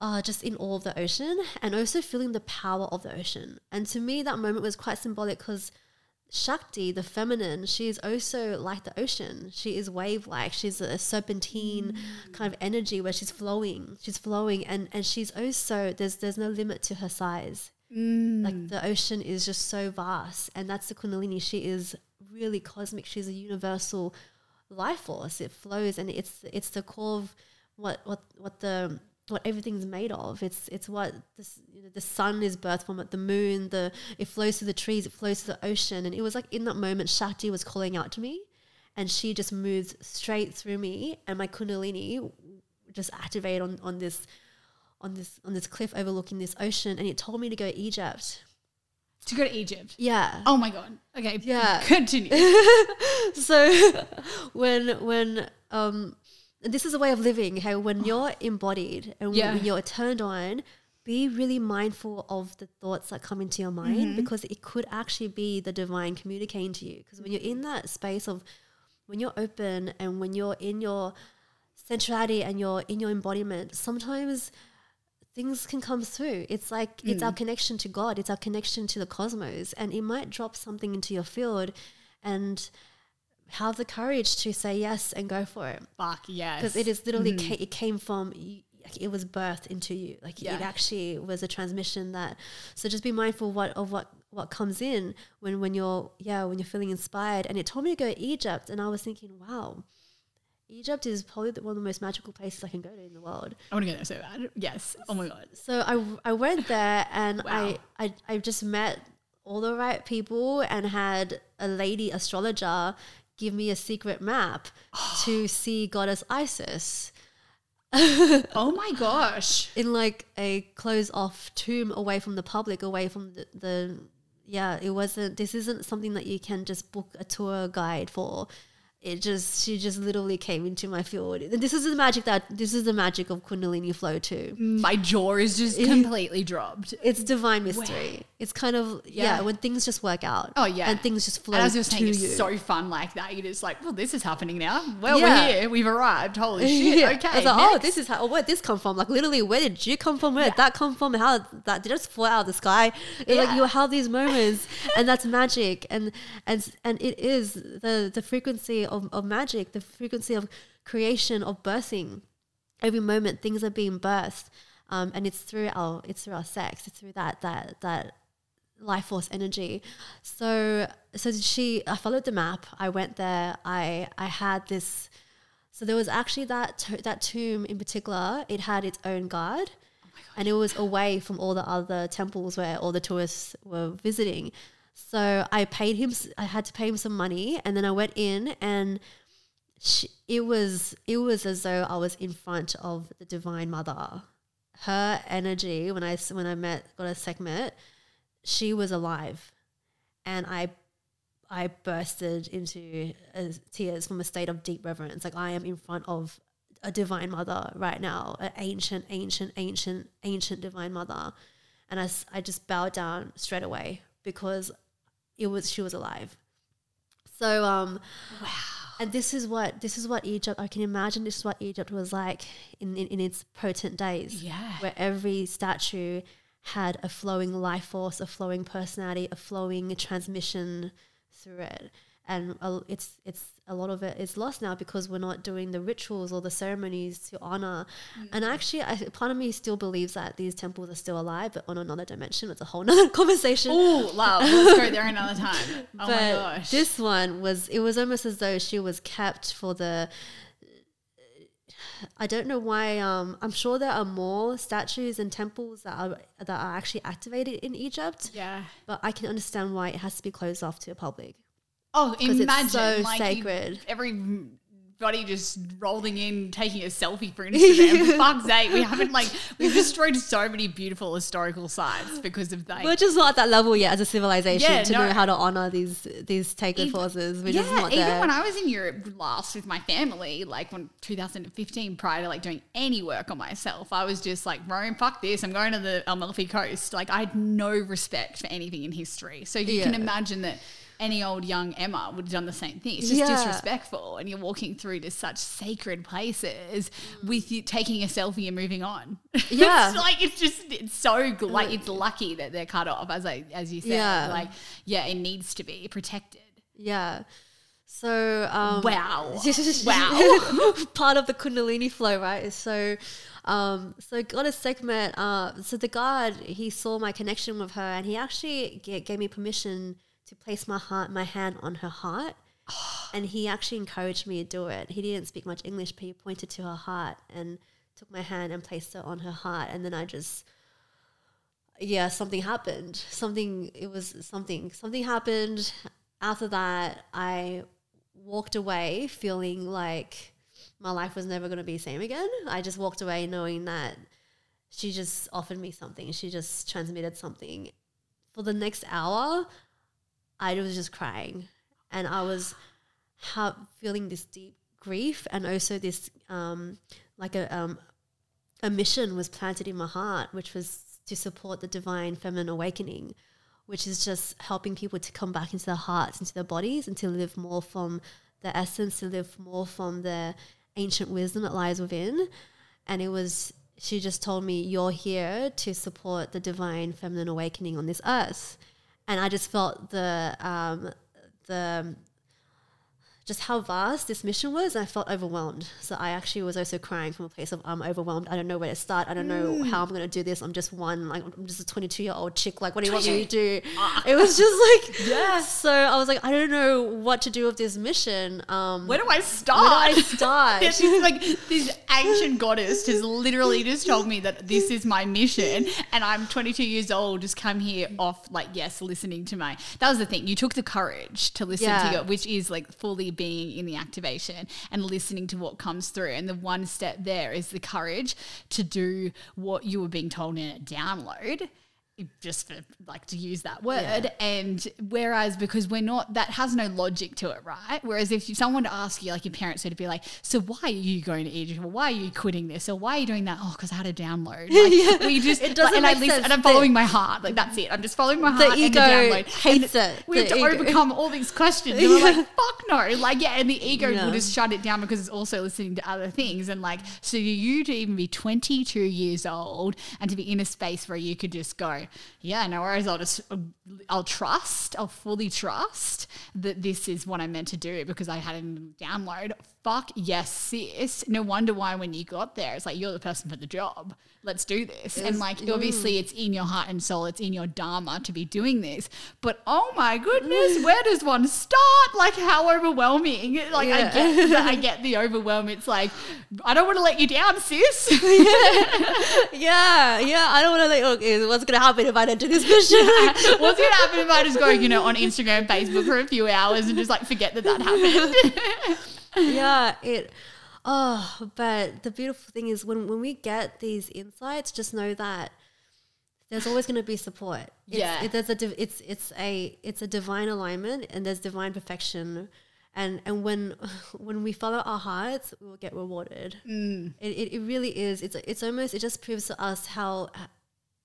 uh, just in awe of the ocean and also feeling the power of the ocean. And to me, that moment was quite symbolic because Shakti, the feminine, she is also like the ocean. She is wave like. She's a serpentine kind of energy where she's flowing. She's flowing and, and she's also there's there's no limit to her size. Like mm. the ocean is just so vast. And that's the Kundalini. She is really cosmic. She's a universal life force. It flows and it's it's the core of what what what the what everything's made of. It's it's what this, you know, the sun is birthed from it. The moon, the it flows through the trees. It flows through the ocean. And it was like in that moment, Shakti was calling out to me, and she just moved straight through me, and my Kundalini just activated on on this on this on this cliff overlooking this ocean, and it told me to go to Egypt. To go to Egypt. Yeah. Oh my god. Okay. Yeah. Continue. so when when um this is a way of living hey when you're embodied and Yeah. when you're turned on be really mindful of the thoughts that come into your mind Mm-hmm. because it could actually be the divine communicating to you because when you're in that space of when you're open and when you're in your centrality and you're in your embodiment sometimes things can come through. It's like it's our hmm. connection to God, it's our connection to the cosmos, and it might drop something into your field and have the courage to say yes and go for it. Fuck yes. because it is literally hmm. ca- it came from it was birthed into you. Like Yeah. it actually was a transmission that so just be mindful what of what what comes in when when you're yeah when you're feeling inspired. And it told me to go to Egypt and I was thinking wow Egypt is probably the, one of the most magical places I can go to in the world I want to go there so bad. Yes. Oh my god. so I, I went there and Wow. I, I I just met all the right people and had a lady astrologer give me a secret map to see goddess Isis Oh my gosh. in like a closed off tomb away from the public, away from the, the yeah, it wasn't this isn't something that you can just book a tour guide for. It just she just literally came into my field. And this is the magic that this is the magic of Kundalini flow too. Mm. My jaw is just completely dropped. It's divine mystery. It's kind of yeah. Yeah. when things just work out. Oh, yeah. and things just flow And as you were saying, you. it's so fun like that. You're just like, well, this is happening now. Well, Yeah. we're here. We've arrived. Holy shit. Yeah. Okay. I was like, oh, this is how. Oh, where did this come from? Like, literally, where did you come from? Where did that come from? How that did it just fall out of the sky? Like you have these moments, and that's magic, and and and it is the the frequency of, of magic, the frequency of creation of birthing. Every moment, things are being birthed, um, and it's through our it's through our sex. It's through that that that life force energy. So so she I followed the map. I went there. I I had this so there was actually that to- that tomb in particular. It had its own guard, and it was away from all the other temples where all the tourists were visiting. So I paid him. I had to pay him some money, and then I went in, and she, it was it was as though I was in front of the Divine Mother. Her energy when I when I met Goddess Sekhmet, she was alive, and I I bursted into uh, tears from a state of deep reverence. Like I am in front of a divine mother right now, an ancient, ancient, ancient, ancient divine mother, and I, I just bowed down straight away because it was she was alive. So um, Wow. and this is what this is what Egypt. I can imagine this is what Egypt was like in in, in its potent days Yeah. where every statue had a flowing life force, a flowing personality, a flowing transmission through it. And a- it's it's a lot of it is lost now because we're not doing the rituals or the ceremonies to honor. And actually, I, part of me still believes that these temples are still alive, but on another dimension. It's a whole nother conversation. Oh, love. Let's go there another time. Oh my gosh. this one was it was almost as though she was kept for the I don't know why. Um, I'm sure there are more statues and temples that are that are actually activated in Egypt, yeah. but I can understand why it has to be closed off to the public. Oh, 'Cause it's imagine so like you- sacred. everybody just rolling in, taking a selfie for Instagram. For fuck's sake, we haven't like we've destroyed so many beautiful historical sites because of that. We're just not at that level yet as a civilization Yeah, to no. know how to honor these these sacred forces. We're yeah, just not even there. when I was in Europe last with my family, like when 2015, prior to like doing any work on myself, I was just like, Rome, fuck this. I'm going to the Amalfi Coast. Like I had no respect for anything in history. So you can imagine that any old young Emma would have done the same thing. It's just Yeah. disrespectful, and you're walking through to such sacred places with you taking a selfie and moving on. Yeah. it's like it's just it's so. Like it's lucky that they're cut off, as I as you said. Yeah. Like yeah, it needs to be protected. yeah. So um, Wow. Wow. part of the Kundalini flow, right? is So, um, so Goddess Sekhmet, uh, so the guard, he saw my connection with her, and he actually g- gave me permission to place my heart, my hand on her heart, and he actually encouraged me to do it. He didn't speak much English, but he pointed to her heart and took my hand and placed it on her heart, and then I just. Yeah, something happened. Something, it was something, something happened. After that, I walked away feeling like my life was never going to be the same again. I just walked away knowing that she just offered me something. She just transmitted something. For the next hour, I was just crying, and I was ha- feeling this deep grief, and also this um, like a um, a mission was planted in my heart, which was to support the divine feminine awakening, which is just helping people to come back into their hearts, into their bodies, and to live more from the essence, to live more from the ancient wisdom that lies within. And it was, she just told me, You're here to support the divine feminine awakening on this earth. And I just felt the, um, the, just how vast this mission was, and I felt overwhelmed. So I actually was also crying from a place of I'm overwhelmed. I don't know where to start. I don't know how I'm going to do this. I'm just one, like I'm just a 22 year old chick. Like, what do you want me to do? It was just like, yeah. So I was like, I don't know what to do with this mission. Um, Where do I start? where do I start? This is like this ancient goddess has literally just told me that this is my mission, and I'm 22 years old. Just come here off like yes, listening to my. That was the thing. You took the courage to listen Yeah. to your, which is like fully being in the activation and listening to what comes through. And the one step there is the courage to do what you were being told in a download just for like to use that word Yeah. and whereas because we're not that has no logic to it right whereas if someone to ask you like your parents would be like so why are you going to Egypt or why are you quitting this or why are you doing that oh because I had a download like we just It doesn't and I make listen sense. and I'm following my heart like that's it I'm just following my heart. The ego and the download hates and it. we have The to ego. overcome all these questions and we're like fuck no like yeah and the ego Yeah. will just shut it down because it's also listening to other things and like so you to even be 22 years old and to be in a space where you could just go yeah no worries. I'll just I'll trust I'll fully trust that this is what I'm meant to do because I had a download fuck yes sis. No wonder why when you got there it's like you're the person for the job. Let's do this. And like mm. obviously it's in your heart and soul. It's in your dharma to be doing this. But oh my goodness mm. where does one start? Like how overwhelming. Like I get that I get the overwhelm. It's like I don't want to let you down sis. Yeah, yeah. I don't want to like, okay, what's going to happen if I don't do this mission? What's gonna happen if I just go, you know, on Instagram, Facebook for a few hours and just like forget that that happened? yeah, it. Oh, but the beautiful thing is when when we get these insights, just know that there's always going to be support. It's, Yeah. it, there's a div- it's it's a it's a divine alignment, and there's divine perfection, and and when when we follow our hearts, we will get rewarded. Mm. It, it, it really is. It's it's almost it just proves to us how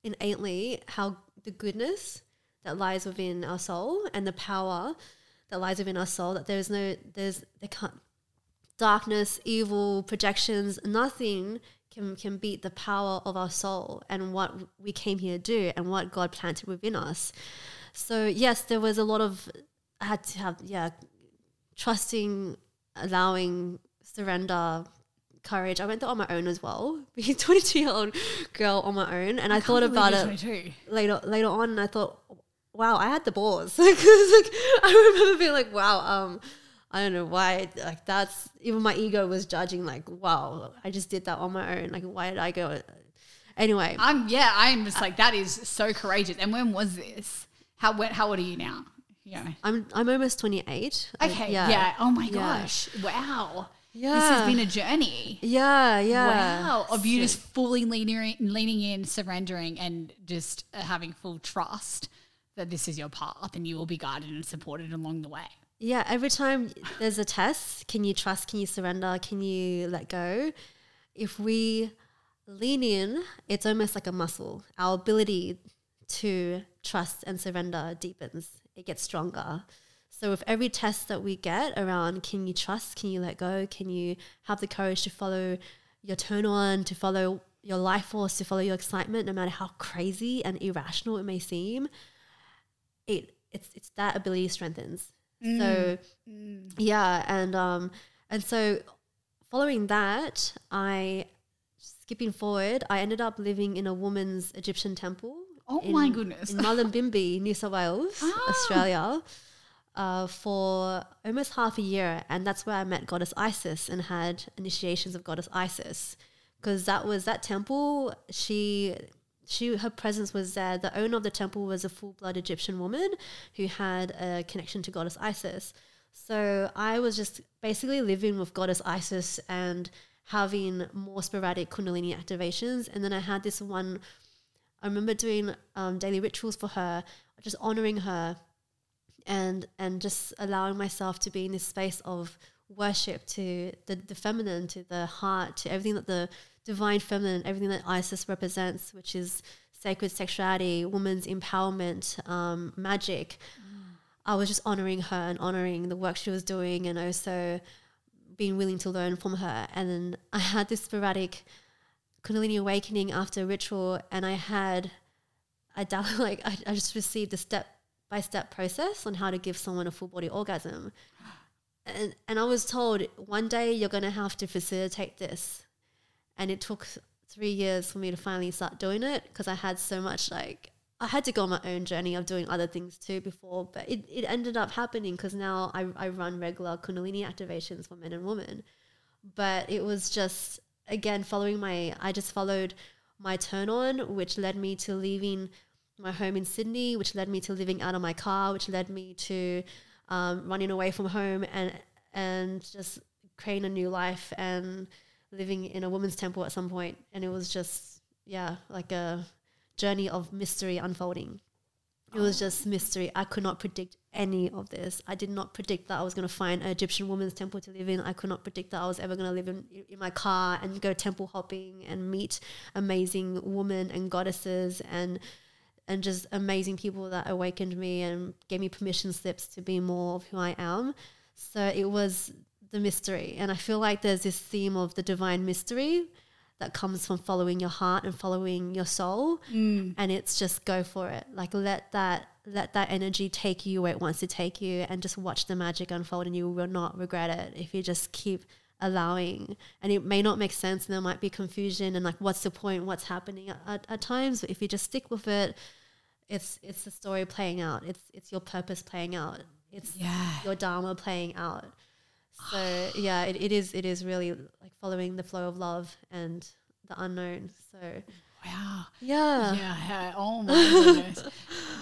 innately how the goodness that lies within our soul and the power that lies within our soul that there's no there's there can't darkness evil projections nothing can can beat the power of our soul and what we came here to do and what god planted within us so yes there was a lot of i had to have yeah trusting allowing surrender courage i went there on my own as well being a 22 year old girl on my own and i, thought about it 22. later later on and I thought, wow, I had the balls. like, I remember being like, wow, um, I don't know why like that's even my ego was judging like, wow, I just did that on my own. Like why did I go anyway? I'm yeah, I'm just like that is so courageous. And when was this? How when, how old are you now? Yeah. I'm I'm almost 28. I- Okay. yeah. Oh my Yeah. gosh. Wow. Yeah. This has been a journey. Yeah, yeah. Wow. Of you just fully leaning leaning in, surrendering, and just uh, having full trust that this is your path and you will be guided and supported along the way. Yeah, every time there's a test, can you trust? Can you surrender? Can you let go? If we lean in, it's almost like a muscle. Our ability to trust and surrender deepens, it gets stronger. So, with every test that we get around, can you trust? Can you let go? Can you have the courage to follow your turn on, to follow your life force, to follow your excitement, no matter how crazy and irrational it may seem? It it's it's that ability strengthens. So yeah, and um and so following that, I skipping forward, I ended up living in a woman's Egyptian temple. Oh in- my goodness. In Mullumbimby, New South Wales, Ah. Australia, uh, for almost half a year, and that's where I met Goddess Isis and had initiations of Goddess Isis, because that was that temple. She she her presence was there. The owner of the temple was a full blood Egyptian woman who had a connection to Goddess Isis. So I was just basically living with Goddess Isis and having more sporadic Kundalini activations. And then I had this one. I remember doing um, daily rituals for her, just honoring her, and and just allowing myself to be in this space of worship to the, the feminine, to the heart, to everything that the divine feminine, everything that Isis represents, which is sacred sexuality, woman's empowerment, um, magic. I was just honoring her and honoring the work she was doing, and also being willing to learn from her. And then I had this sporadic Kundalini awakening after ritual, and I had, I like, I, I just received a step by step process on how to give someone a full body orgasm. And, and I was told one day you're going to have to facilitate this. And it took three years for me to finally start doing it because I had so much like, I had to go on my own journey of doing other things too before, but it, it ended up happening because now I, I run regular Kundalini activations for men and women. But it was just, again, following my, I just followed my turn on, which led me to leaving my home in Sydney, which led me to living out of my car, which led me to um, running away from home and and just creating a new life and living in a woman's temple at some. And it was just yeah, like a journey of mystery unfolding. It was oh. just mystery. I could not predict any of this. I did not predict that I was going to find an Egyptian woman's temple to live in. I could not predict that I was ever going to live in, in my car and go temple hopping and meet amazing women and goddesses and and just amazing people that awakened me and gave me permission slips to be more of who I am. So it was the mystery. And I feel like there's this theme of the divine mystery that comes from following your heart and following your soul. Mm. And it's just go for it. Like let that let that energy take you where it wants to take you and just watch the magic unfold and you will not regret it if you just keep allowing and it may not make sense and there might be confusion and like what's the point what's happening at, at, at times but if you just stick with it it's it's the story playing out. It's it's your purpose playing out. It's Yeah. your dharma playing out. So yeah, it, it is it is really like following the flow of love and the unknown. So Wow. yeah. Yeah. Oh my goodness.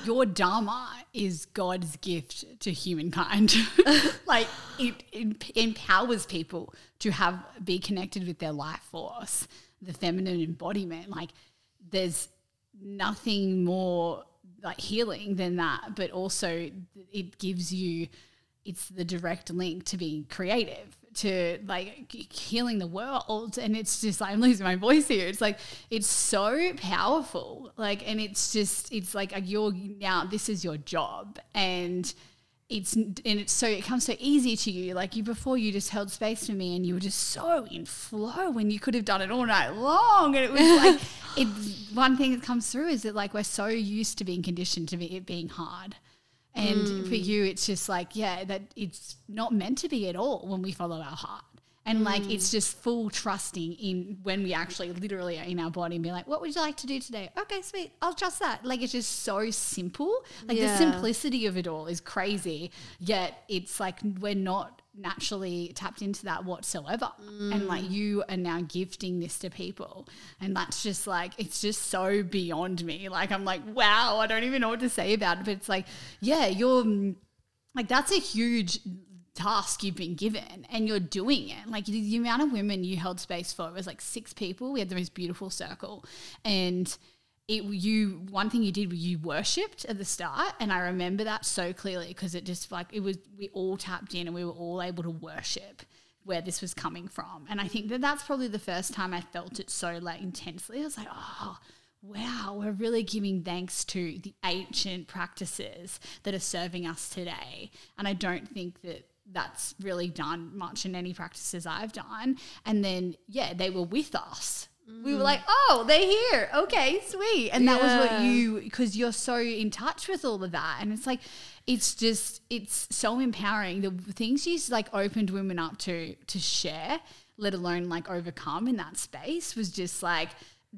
Your Dharma is God's gift to humankind. like it, it empowers people to have be connected with their life force, the feminine embodiment. Like there's nothing more like healing than that, but also it gives you it's the direct link to being creative to like healing the world. And it's just like i'm losing my voice here. It's like it's so powerful. Like and it's just it's like you're now this is your job. And it's and it's so it comes so easy to you. Like you before you just held space for me and you were just so in flow and you could have done it all night long. And it was like it one thing that comes through is that like we're so used to being conditioned to be, it being hard and mm. for you, it's just like, yeah, that it's not meant to be at all when we follow our heart. And mm. like, it's just full trusting in when we actually literally are in our body and be like, what would you like to do today? Okay, sweet. I'll trust that. Like, it's just so simple. Like, yeah. the simplicity of it all is crazy. Yet, it's like, we're not naturally tapped into that whatsoever. Mm. And like mm. you are now gifting this to people. And that's just like, it's just so beyond me. Like, I'm like, wow, I don't even know what to say about it. But it's like, yeah, you're like, that's a huge task you've been given and you're doing it. Like the, the amount of women you held space for was like six people. We had the most beautiful circle. And it you one thing you did was you worshipped at the start and i remember that so clearly because it just like it was we all tapped in and we were all able to worship where this was coming from. And i think that that's probably the first time i felt it so like intensely. I was like oh wow we're really giving thanks to the ancient practices that are serving us today. And i don't think that that's really done much in any practices I've done. And then, yeah, they were with us we were mm. like, oh, they're here. Okay, sweet. And that was what you, because you're so in touch with all of that. And it's like, it's just, it's so empowering. The things you like opened women up to, to share, let alone like overcome in that space was just like,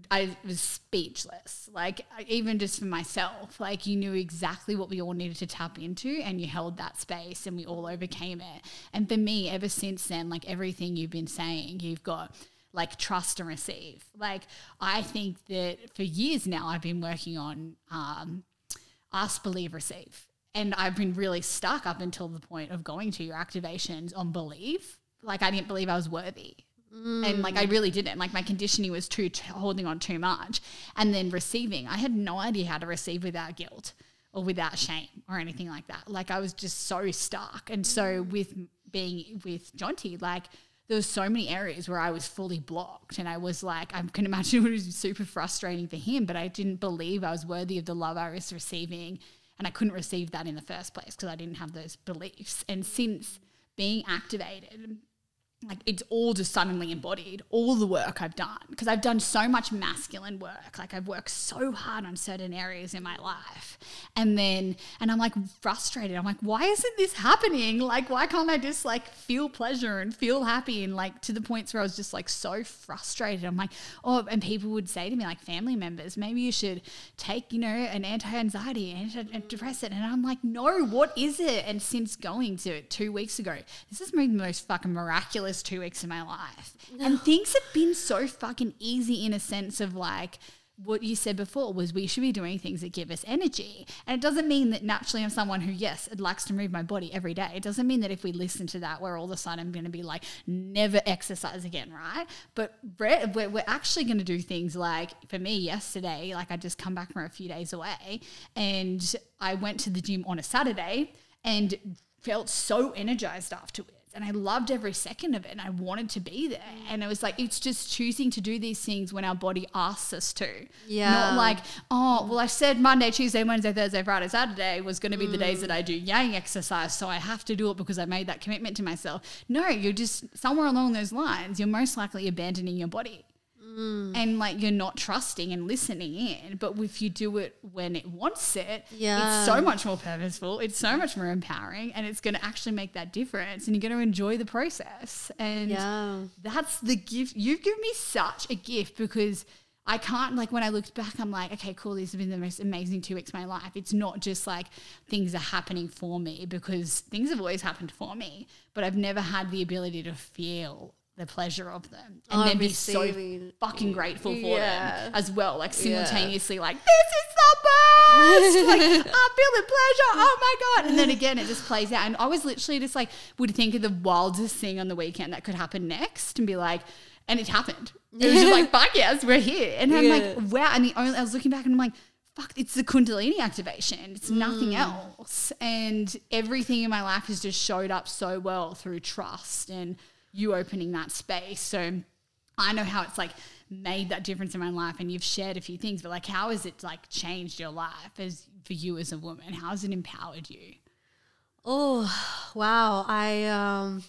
I was speechless. Like, even just for myself, like, you knew exactly what we all needed to tap into, and you held that space, and we all overcame it. And for me, ever since then, like, everything you've been saying, you've got like trust and receive. Like I think that for years now I've been working on um, ask, believe, receive, and I've been really stuck up until the point of going to your activations on believe. Like I didn't believe I was worthy. Mm. And like I really didn't. Like my conditioning was too t- holding on too much, and then receiving. I had no idea how to receive without guilt or without shame or anything like that. Like I was just so stuck. And so with being with Jonty, like there was so many areas where I was fully blocked and I was like, I can imagine it was super frustrating for him, but I didn't believe I was worthy of the love I was receiving. And I couldn't receive that in the first place because I didn't have those beliefs. And since being activated like it's all just suddenly embodied all the work I've done because I've done so much masculine work. Like I've worked so hard on certain areas in my life. And then and I'm like frustrated. I'm like why isn't this happening? Like why can't I just like feel pleasure and feel happy? And like to the points where I was just like so frustrated. I'm like oh and people would say to me like family members maybe you should take you know an anti-anxiety and antidepressant. And I'm like no what is it? And since going to it two weeks ago this has been the most fucking miraculous two weeks of my life. And things have been so fucking easy in a sense of like, what you said before was we should be doing things that give us energy. And it doesn't mean that naturally I'm someone who, yes, it likes to move my body every day. It doesn't mean that if we listen to that, we're all of a sudden I'm going to be like, never exercise again, right? But we're, we're actually going to do things like, for me, yesterday, like I just come back from a few days away and I went to the gym on a Saturday and felt so energized afterwards and I loved every second of it and I wanted to be there. And it was like, it's just choosing to do these things when our body asks us to. Yeah. Not like, oh, well, I said Monday, Tuesday, Wednesday, Thursday, Friday, Saturday was going to be mm. the days that I do yang exercise. So I have to do it because I made that commitment to myself. No, you're just somewhere along those lines, you're most likely abandoning your body. Mm. And like you're not trusting and listening in. But if you do it when it wants it, yeah. it's so much more purposeful. It's so much more empowering and it's going to actually make that difference and you're going to enjoy the process. And yeah. that's the gift. You've given me such a gift because I can't like when I looked back, I'm like, okay, cool. These have been the most amazing two weeks of my life. It's not just like things are happening for me because things have always happened for me, but I've never had the ability to feel the pleasure of them and then be so fucking grateful for yeah. them as well like simultaneously yeah. like this is the best like i'm feeling pleasure oh my god and then again it just plays out and i was literally just like would think of the wildest thing on the weekend that could happen next and be like and it happened. It was just like, fuck yes, we're here. And I'm Yeah. like, wow. And the only, I was looking back and I'm like, fuck, it's the Kundalini activation. It's nothing Mm. else. And everything in my life has just showed up so well through trust and you opening that space. So I know how it's like made that difference in my life and you've shared a few things, but like how has it like changed your life as for you as a woman? How has it empowered you? Oh, wow. I, um,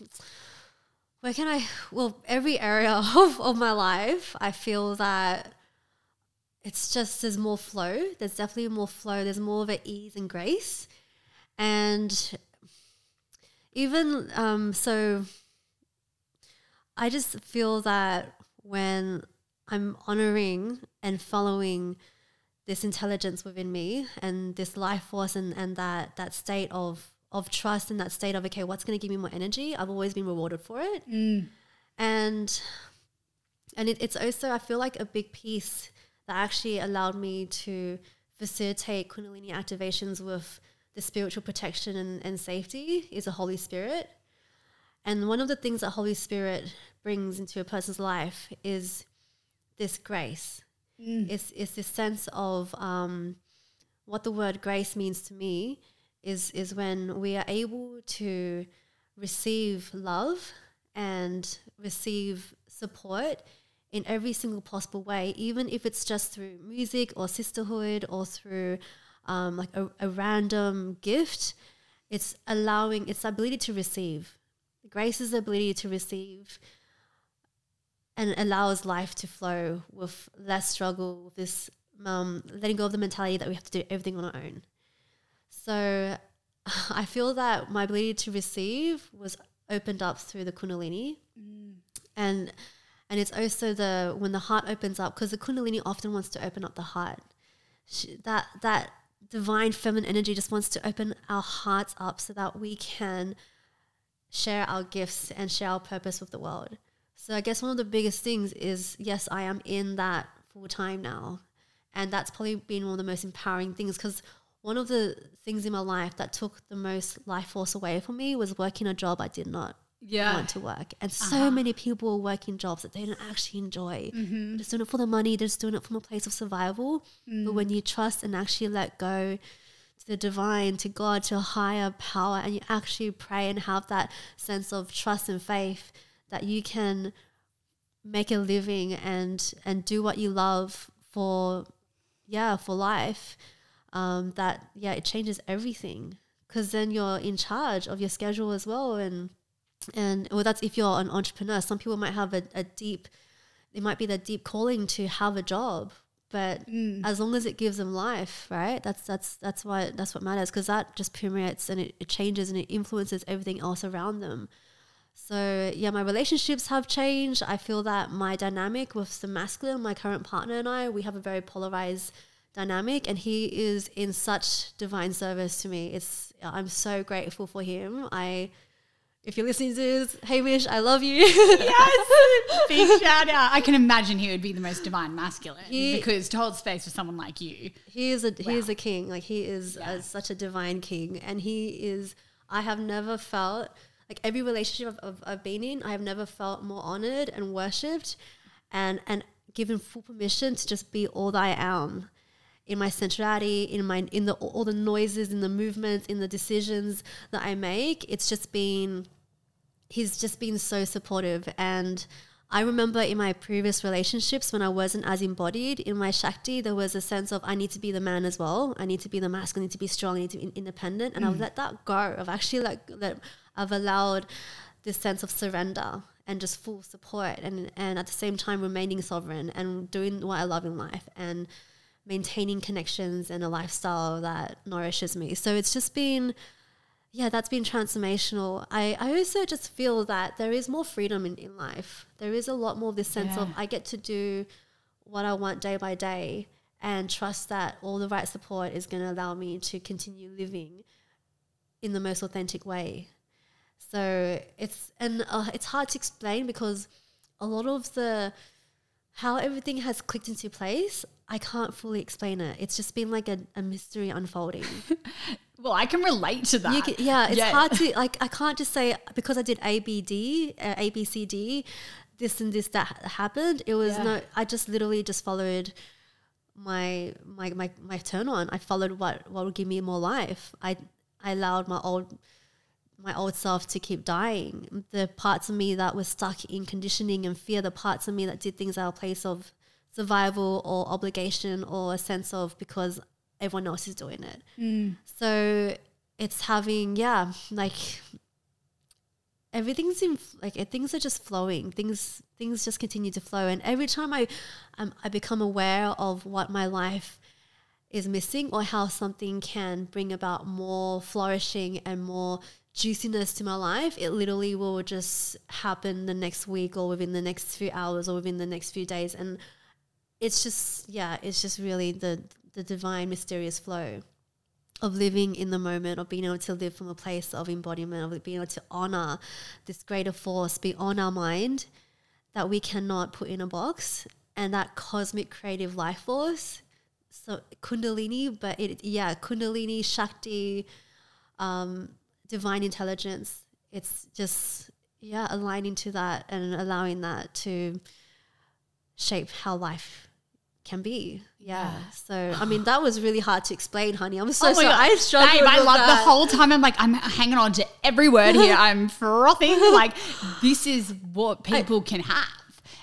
where can I, well, every area of, of my life, I feel that it's just, there's more flow. There's definitely more flow. There's more of an ease and grace. And even, um, so I just feel that when I'm honoring and following this intelligence within me and this life force and, and that that state of of trust and that state of okay what's going to give me more energy? I've always been rewarded for it. Mm. And and it, it's also i feel like a big piece that actually allowed me to facilitate kundalini activations with the spiritual protection and, and safety is the holy spirit. And one of the things that holy spirit brings into a person's life is this grace it's, it's this sense of um, what the word grace means to me is is when we are able to receive love and receive support in every single possible way, even if it's just through music or sisterhood or through um, like a, a random gift. It's allowing its ability to receive. Grace is the ability to receive and allows life to flow with less struggle, with this um, letting go of the mentality that we have to do everything on our own. So I feel that my ability to receive was opened up through the Kundalini, and and it's also the when the heart opens up because the Kundalini often wants to open up the heart. She, that that divine feminine energy just wants to open our hearts up so that we can share our gifts and share our purpose with the world. So I guess one of the biggest things is yes, I am in that full time now. And that's probably been one of the most empowering things because one of the things in my life that took the most life force away from me was working a job I did not Yeah. want to work. And so uh-huh. many people are working jobs that they don't actually enjoy. Mm-hmm. They're just doing it for the money, they're just doing it from a place of survival. But when mm. you trust and actually let go to the divine, to God, to a higher power, and you actually pray and have that sense of trust and faith that you can make a living and and do what you love for yeah for life um that yeah it changes everything. Because then you're in charge of your schedule as well and and well that's if you're an entrepreneur. Some people might have a, a deep it might be their deep calling to have a job but as long as it gives them life right? That's that's that's why that's what matters because that just permeates and it, it changes and it influences everything else around them so yeah my relationships have changed. I feel that my dynamic with the masculine my current partner and i we have a very polarized dynamic and he is in such divine service to me. It's i'm so grateful for him. I if you're listening to this hamish i love you. Yes. Big shout out. I can imagine he would be the most divine masculine He- because to hold space for someone like you. he is a he is a king. Like he is uh, such a divine king. And he is i have never felt like every relationship I've, I've, I've been in i have never felt more honored and worshipped and and given full permission to just be all that i am in my centrality in my in the all the noises in the movements in the decisions that i make it's just been he's just been so supportive and I remember in my previous relationships when I wasn't as embodied in my Shakti, there was a sense of I need to be the man as well. I need to be the masculine, I need to be strong, I need to be independent. And I've mm. let that go. I've actually let, let I've allowed this sense of surrender and just full support and, and at the same time remaining sovereign and doing what I love in life and maintaining connections and a lifestyle that nourishes me. So it's just been yeah, that's been transformational. I, I also just feel that there is more freedom in, in life. There is a lot more of this sense of I get to do what I want day by day and trust that all the right support is going to allow me to continue living in the most authentic way. So it's and uh, it's hard to explain because a lot of the how everything has clicked into place, I can't fully explain it. It's just been like a, a mystery unfolding. Well, I can relate to that. You can, yeah, it's Yeah. hard to like. I can't just say because I did ABD, uh, ABCD, this and this that happened. It was Yeah. no. I just literally just followed my my my my turn on. I followed what what would give me more life. I I allowed my old my old self to keep dying. The parts of me that were stuck in conditioning and fear, the parts of me that did things out of place of survival or obligation or a sense of because everyone else is doing it. So it's having, yeah, like everything's in like things are just flowing. Things things just continue to flow, and every time I um, I become aware of what my life is missing or how something can bring about more flourishing and more juiciness to my life, it literally will just happen the next week or within the next few hours or within the next few days. And it's just, yeah, it's just really the, the divine, mysterious flow of living in the moment, of being able to live from a place of embodiment, of being able to honor this greater force beyond our mind that we cannot put in a box. And that cosmic creative life force so kundalini but it yeah kundalini shakti um divine intelligence it's just yeah aligning to that and allowing that to shape how life can be yeah, so i mean that was really hard to explain honey i'm so Oh sorry God. i struggled Babe, I with love that. the whole time. I'm like, I'm hanging on to every word here. I'm frothing. Like, this is what people can have.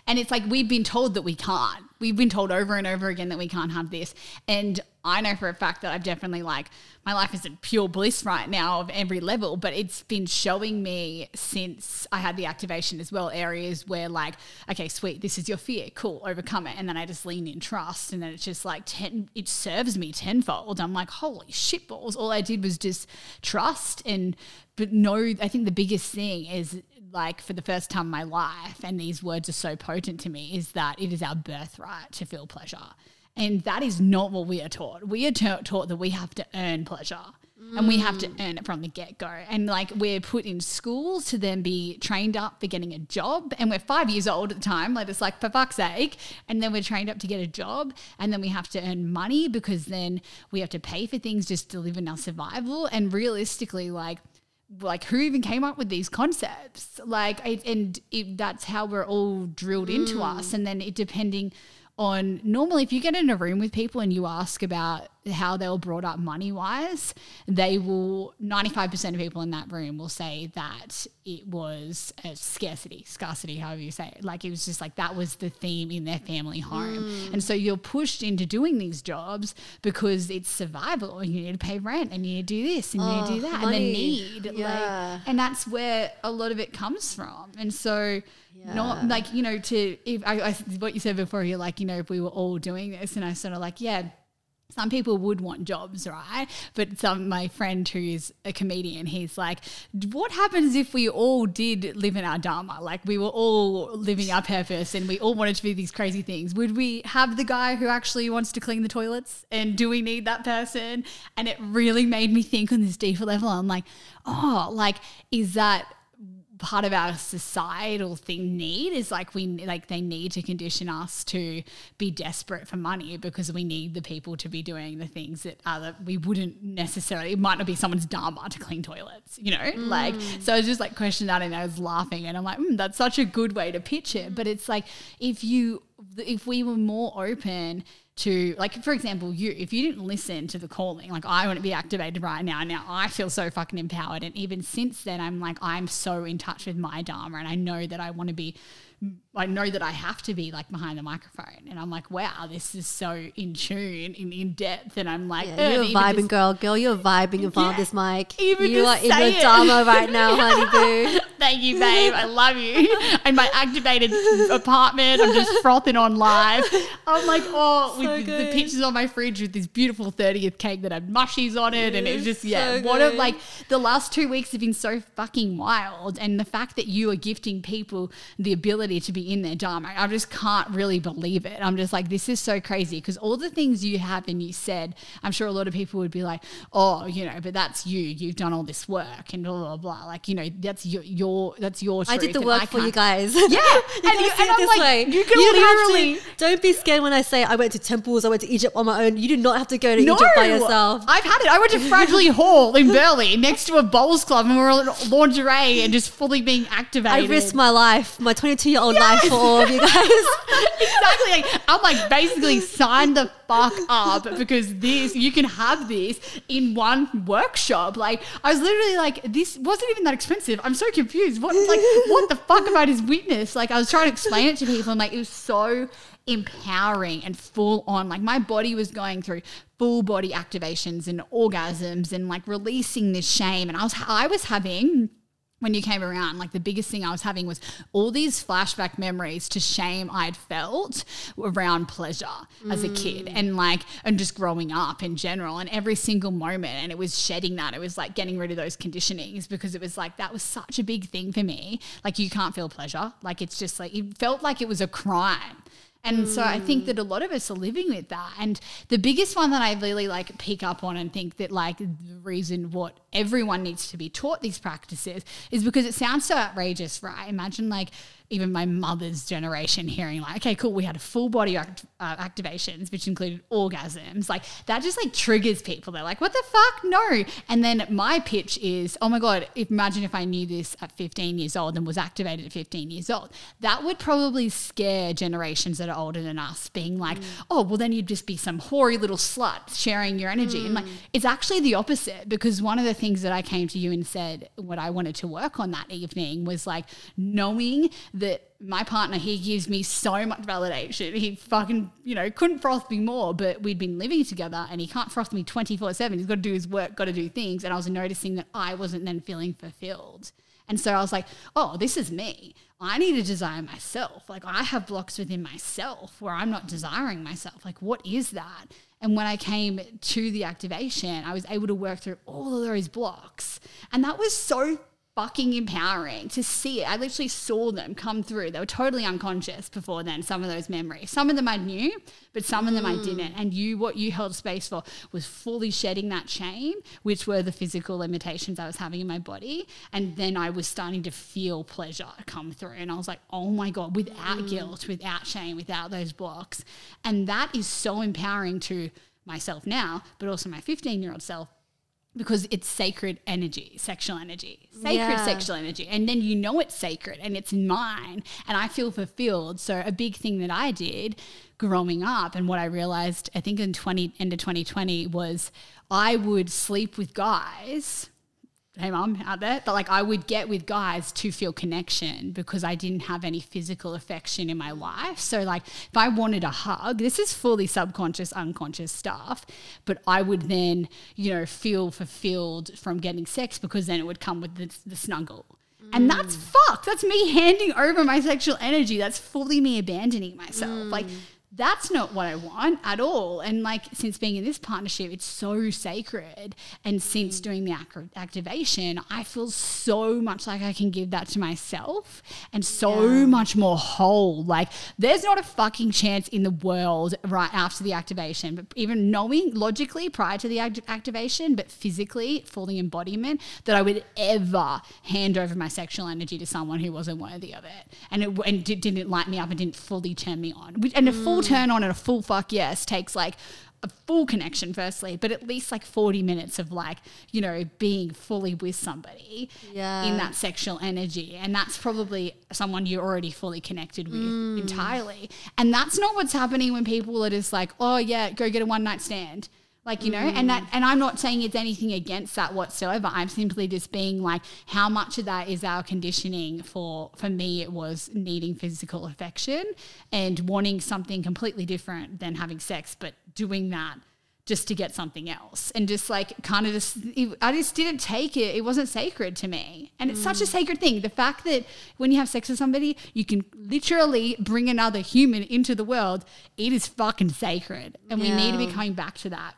And it's like, we've been told that we can't. We've been told over and over again that we can't have this. And I know for a fact that I've definitely, like, my life is in pure bliss right now of every level, but it's been showing me since I had the activation as well areas where, like, okay, sweet, this is your fear. Cool, overcome it. And then I just lean in trust. And then it's just like, ten, it serves me tenfold. I'm like, holy shit balls. All I did was just trust and, but no, I think the biggest thing is like for the first time in my life, and these words are so potent to me, is that it is our birthright to feel pleasure. And that is not what we are taught. We are ta- taught that we have to earn pleasure. And we have to earn it from the get go. And like we're put in schools to then be trained up for getting a job. And we're five years old at the time. Like it's like, for fuck's sake. And then we're trained up to get a job. And then we have to earn money because then we have to pay for things just to live in our survival. And realistically, like, like who even came up with these concepts? Like it, and it, that's how we're all drilled into hmm. us. And then it depending on normally if you get in a room with people and you ask about how they were brought up money wise they will 95% of people in that room will say that it was a scarcity scarcity however you say it. Like it was just like that was the theme in their family home. Mm. And so you're pushed into doing these jobs because it's survival. You need to pay rent and you need to do this and you need to do Oh, that and the need Yeah. like and that's where a lot of it comes from. And so not like you know to if I, I what you said before you're like you know if we were all doing this and I sort of like yeah some people would want jobs, right? But some my friend who is a comedian, he's like, what happens if we all did live in our dharma? Like we were all living our purpose and we all wanted to do these crazy things. Would we have the guy who actually wants to clean the toilets? And do we need that person? And it really made me think on this deeper level. I'm like, oh, like, is that part of our societal thing need is like we like they need to condition us to be desperate for money because we need the people to be doing the things that other we wouldn't necessarily it might not be someone's dharma to clean toilets you know? Like so I was just like questioning that and I was laughing and I'm like mm, that's such a good way to pitch it. But it's like if you if we were more open to like for example you if you didn't listen to the calling like i want to be activated right now. Now i feel so fucking empowered. And even since then i'm like i'm so in touch with my dharma and i know that i want to be I know that I have to be like behind the microphone, and I'm like, wow, this is so in tune and in depth, and I'm like, Yeah, you're a vibing just- girl, girl. You're vibing in front of this mic. even you are in the dharma right now, honey boo. Thank you, babe. I love you. In my activated apartment, I'm just frothing on live. I'm like, oh, with So the, the pictures on my fridge with this beautiful 30th cake that had mushies on it. And it was just, yeah, So what a, like, the last two weeks have been so fucking wild. And the fact that you are gifting people the ability to be in their dharma, I just can't really believe it. I'm just like, this is so crazy because all the things you have and you said, I'm sure a lot of people would be like, oh, you know, but that's you. You've done all this work and blah, blah, blah. Like, you know, that's your, your that's your. I did the work for you guys. Yeah, you and, you, and I'm like, way. you can to- literally. don't be scared when I say I went to temples, I went to Egypt on my own. You did not have to go to Egypt by yourself. I've had it. I went to Fragile Hall in Burley next to a bowls club and we were all in lingerie and just fully being activated. I risked my life, my 22 year old life for all of you guys. exactly. Like, I'm like basically sign the fuck up because this you can have this in one workshop. Like I was literally like, this wasn't even that expensive. I'm so confused. What like what the fuck about his witness? Like I was trying to explain it to people and like it was so empowering and full on. Like my body was going through full body activations and orgasms and like releasing this shame. And I was I was having when you came around, like the biggest thing I was having was all these flashback memories to shame I'd felt around pleasure as a kid mm. and like, and just growing up in general and every single moment. And it was shedding that. It was like getting rid of those conditionings because it was like, that was such a big thing for me. Like, you can't feel pleasure. Like, it's just like, it felt like it was a crime. And so I think that a mm. lot of us are living with that. And the biggest one that I really like pick up on and think that like the reason what everyone needs to be taught these practices is because it sounds so outrageous, right? Imagine like even my mother's generation hearing like, okay, cool, we had a full body act- uh, activations, which included orgasms. Like that just like triggers people. They're like, what the fuck? No. And then my pitch is, oh my God, if, imagine if I knew this at 15 years old and was activated at 15 years old. That would probably scare generations that are older than us, being like, oh, well, then you'd just be some hoary little slut sharing your energy. And like, it's actually the opposite because one of the things that I came to you and said what I wanted to work on that evening was like knowing that my partner, he gives me so much validation. He fucking, you know, couldn't froth me more, but we'd been living together and he can't froth me 24 7. He's got to do his work, got to do things. And I was noticing that I wasn't then feeling fulfilled. And so I was like, oh, this is me. I need to desire myself. Like I have blocks within myself where I'm not desiring myself. Like, what is that? And when I came to the activation, I was able to work through all of those blocks. And that was so fucking empowering to see it. I literally saw them come through. They were totally unconscious before then, some of those memories. Some of them I knew, but some of them I hmm. didn't. And you, what you held space for was fully shedding that shame, which were the physical limitations I was having in my body. And then I was starting to feel pleasure come through. And I was like, oh my God, without hmm. guilt, without shame, without those blocks. And that is so empowering to myself now, but also my 15 year old self because it's sacred energy, sexual energy, sacred Yeah. sexual energy. And then you know it's sacred and it's mine and I feel fulfilled. So a big thing that I did growing up and what I realized I think in 20 end of 2020 was I would sleep with guys hey mom out there. But like i would get with guys to feel connection because i didn't have any physical affection in my life. So like if i wanted a hug this is fully subconscious unconscious stuff but i would then you know feel fulfilled from getting sex because then it would come with the, the snuggle. And that's mm. fucked. That's me handing over my sexual energy. That's fully me abandoning myself. Like that's not what I want at all. And like since being in this partnership, it's so sacred. And since mm. doing the ac- activation, I feel so much like I can give that to myself and so Yeah. much more whole. Like there's not a fucking chance in the world right after the activation, but even knowing logically prior to the act- activation, but physically, for the embodiment, that I would ever hand over my sexual energy to someone who wasn't worthy of it, and it and di- didn't light me up and didn't fully turn me on. And a full turn on and a full fuck yes takes like a full connection firstly, but at least like 40 minutes of like, you know, being fully with somebody Yeah. in that sexual energy. And that's probably someone you're already fully connected with mm. entirely. And that's not what's happening when people are just like, oh yeah, go get a one night stand. Like, you know, and that mm. and I'm not saying it's anything against that whatsoever. I'm simply just being like, how much of that is our conditioning for for me it was needing physical affection and wanting something completely different than having sex, but doing that just to get something else. And just like kind of just I just didn't take it. It wasn't sacred to me. And it's such a mm. sacred thing. The fact that when you have sex with somebody you can literally bring another human into the world it is fucking sacred. And we need to be coming back to that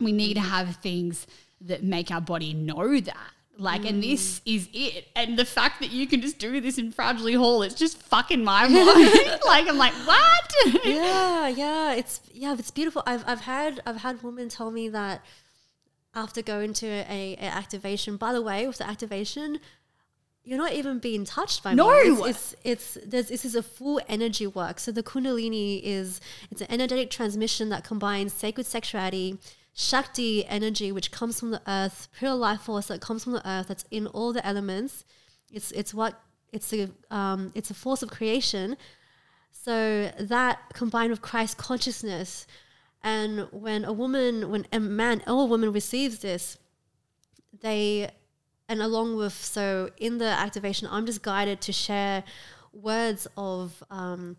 we need to mm-hmm. have things that make our body know that like and mm. this is it and the fact that you can just do this in fragile hall it's just fucking my mind like i'm like what yeah, yeah, it's yeah, it's beautiful. I've I've had I've had women tell me that after going to a, a activation. By the way, with the activation, you're not even being touched by No. me. It's, it's, it's there's, this is a full energy work. So the Kundalini is it's an energetic transmission that combines sacred sexuality, Shakti energy, which comes from the earth, pure life force that comes from the earth, that's in all the elements. It's it's what it's a um, it's a force of creation. So that combined with Christ consciousness, and when a woman, when a man or a woman receives this, they and along with so in the activation i'm just guided to share words of um,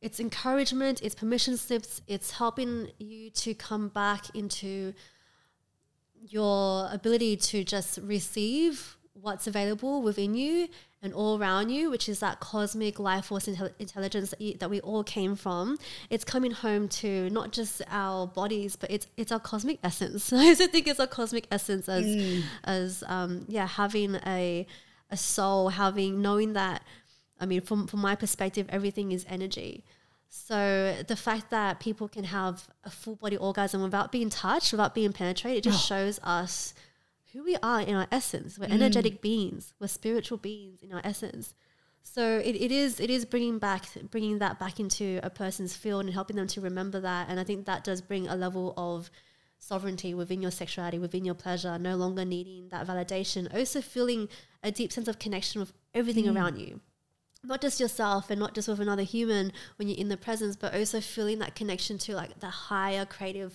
it's encouragement it's permission slips it's helping you to come back into your ability to just receive what's available within you and all around you, which is that cosmic life force intel- intelligence that, you, that we all came from. It's coming home to not just our bodies, but it's it's our cosmic essence. I also think it's our cosmic essence as as um, yeah having a a soul, having knowing that. I mean, from from my perspective, everything is energy. So the fact that people can have a full body orgasm without being touched, without being penetrated, it just oh. shows us who we are in our essence. We're mm. energetic beings. We're spiritual beings in our essence. So it, it is it is bringing back bringing that back into a person's field and helping them to remember that. And I think that does bring a level of sovereignty within your sexuality, within your pleasure, no longer needing that validation. Also feeling a deep sense of connection with everything mm. around you not just yourself and not just with another human when you're in the presence, but also feeling that connection to like the higher creative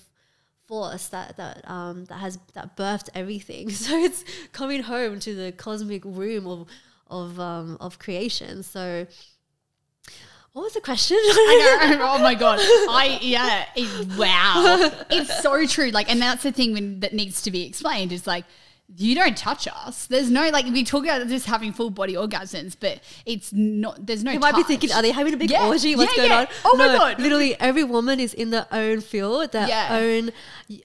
force that that um, that has that birthed everything. So it's coming home to the cosmic room of of um, of creation. So what was the question? I know. Oh my god. I yeah. It, wow. It's so true. Like, and that's the thing when, that needs to be explained is like. You don't touch us. There's no like we talk about just having full body orgasms, but it's not. There's no. You might be thinking, are they having a big Yeah. orgy? What's Yeah, going yeah. on? Oh my No, God. Literally, every woman is in their own field, their own.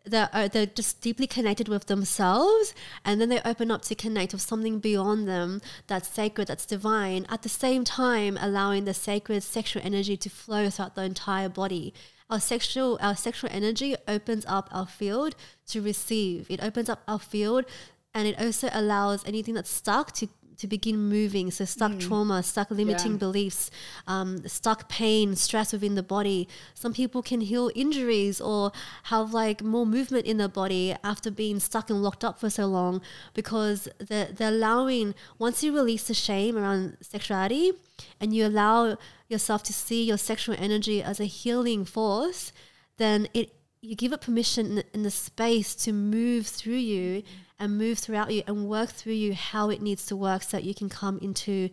They're, uh, they're just deeply connected with themselves, and then they open up to connect with something beyond them that's sacred, that's divine. At the same time, allowing the sacred sexual energy to flow throughout the entire body. Our sexual, our sexual energy opens up our field to receive. It opens up our field and it also allows anything that's stuck to to begin moving. So stuck trauma, stuck limiting Yeah. beliefs, um, stuck pain, stress within the body. Some people can heal injuries or have like more movement in their body after being stuck and locked up for so long because they're, they're allowing once you release the shame around sexuality and you allow yourself to see your sexual energy as a healing force, then it you give it permission in- in the space to move through you and move throughout you and work through you how it needs to work so that you can come into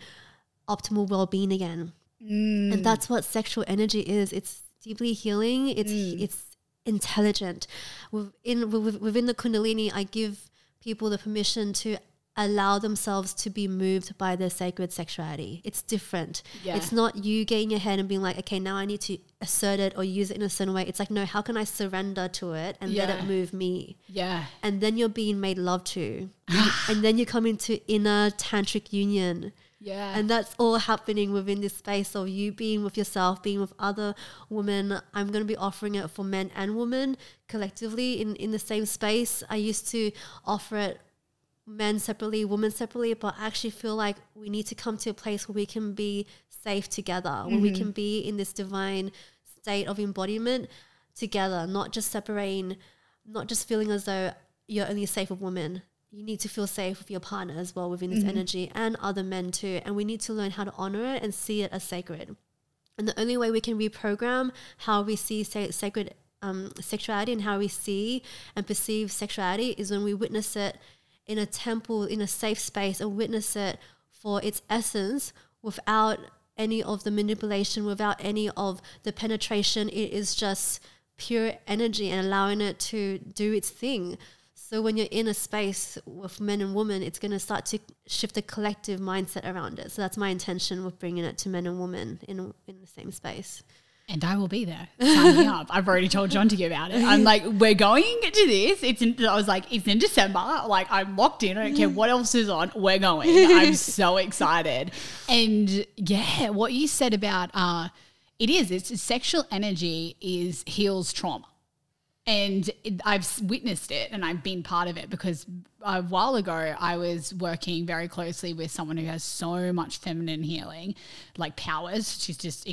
optimal well-being again. And mm. that's what sexual energy is. It's deeply healing. It's mm. it's intelligent. Within within the kundalini i give people the permission to allow themselves to be moved by their sacred sexuality it's different Yeah. it's not you getting your head and being like okay now i need to assert it or use it in a certain way it's like no how can i surrender to it and let it move me Yeah. and then you're being made love to and then you come into inner tantric union Yeah. and that's all happening within this space of you being with yourself, being with other women. I'm going to be offering it for men and women collectively in, in the same space. I used to offer it men separately, women separately, but I actually feel like we need to come to a place where we can be safe together, where we can be in this divine state of embodiment together, not just separating, not just feeling as though you're only safe with women. You need to feel safe with your partner as well within this energy and other men too. And we need to learn how to honor it and see it as sacred. And the only way we can reprogram how we see sa- sacred um, sexuality and how we see and perceive sexuality is when we witness it in a temple, in a safe space, and witness it for its essence without any of the manipulation, without any of the penetration. It is just pure energy and allowing it to do its thing. So when you're in a space with men and women, it's going to start to shift the collective mindset around it. So that's my intention with bringing it to men and women in in the same space. And I will be there. Sign me up. I've already told John to get about it. I'm like, we're going to this. It's in, I was like, it's in December. Like, I'm locked in. I don't care what else is on. We're going. I'm so excited. And yeah, what you said about uh, it is. It's sexual energy is heals trauma. and it, I've witnessed it and I've been part of it because a while ago I was working very closely with someone who has so much feminine healing, like powers. She's just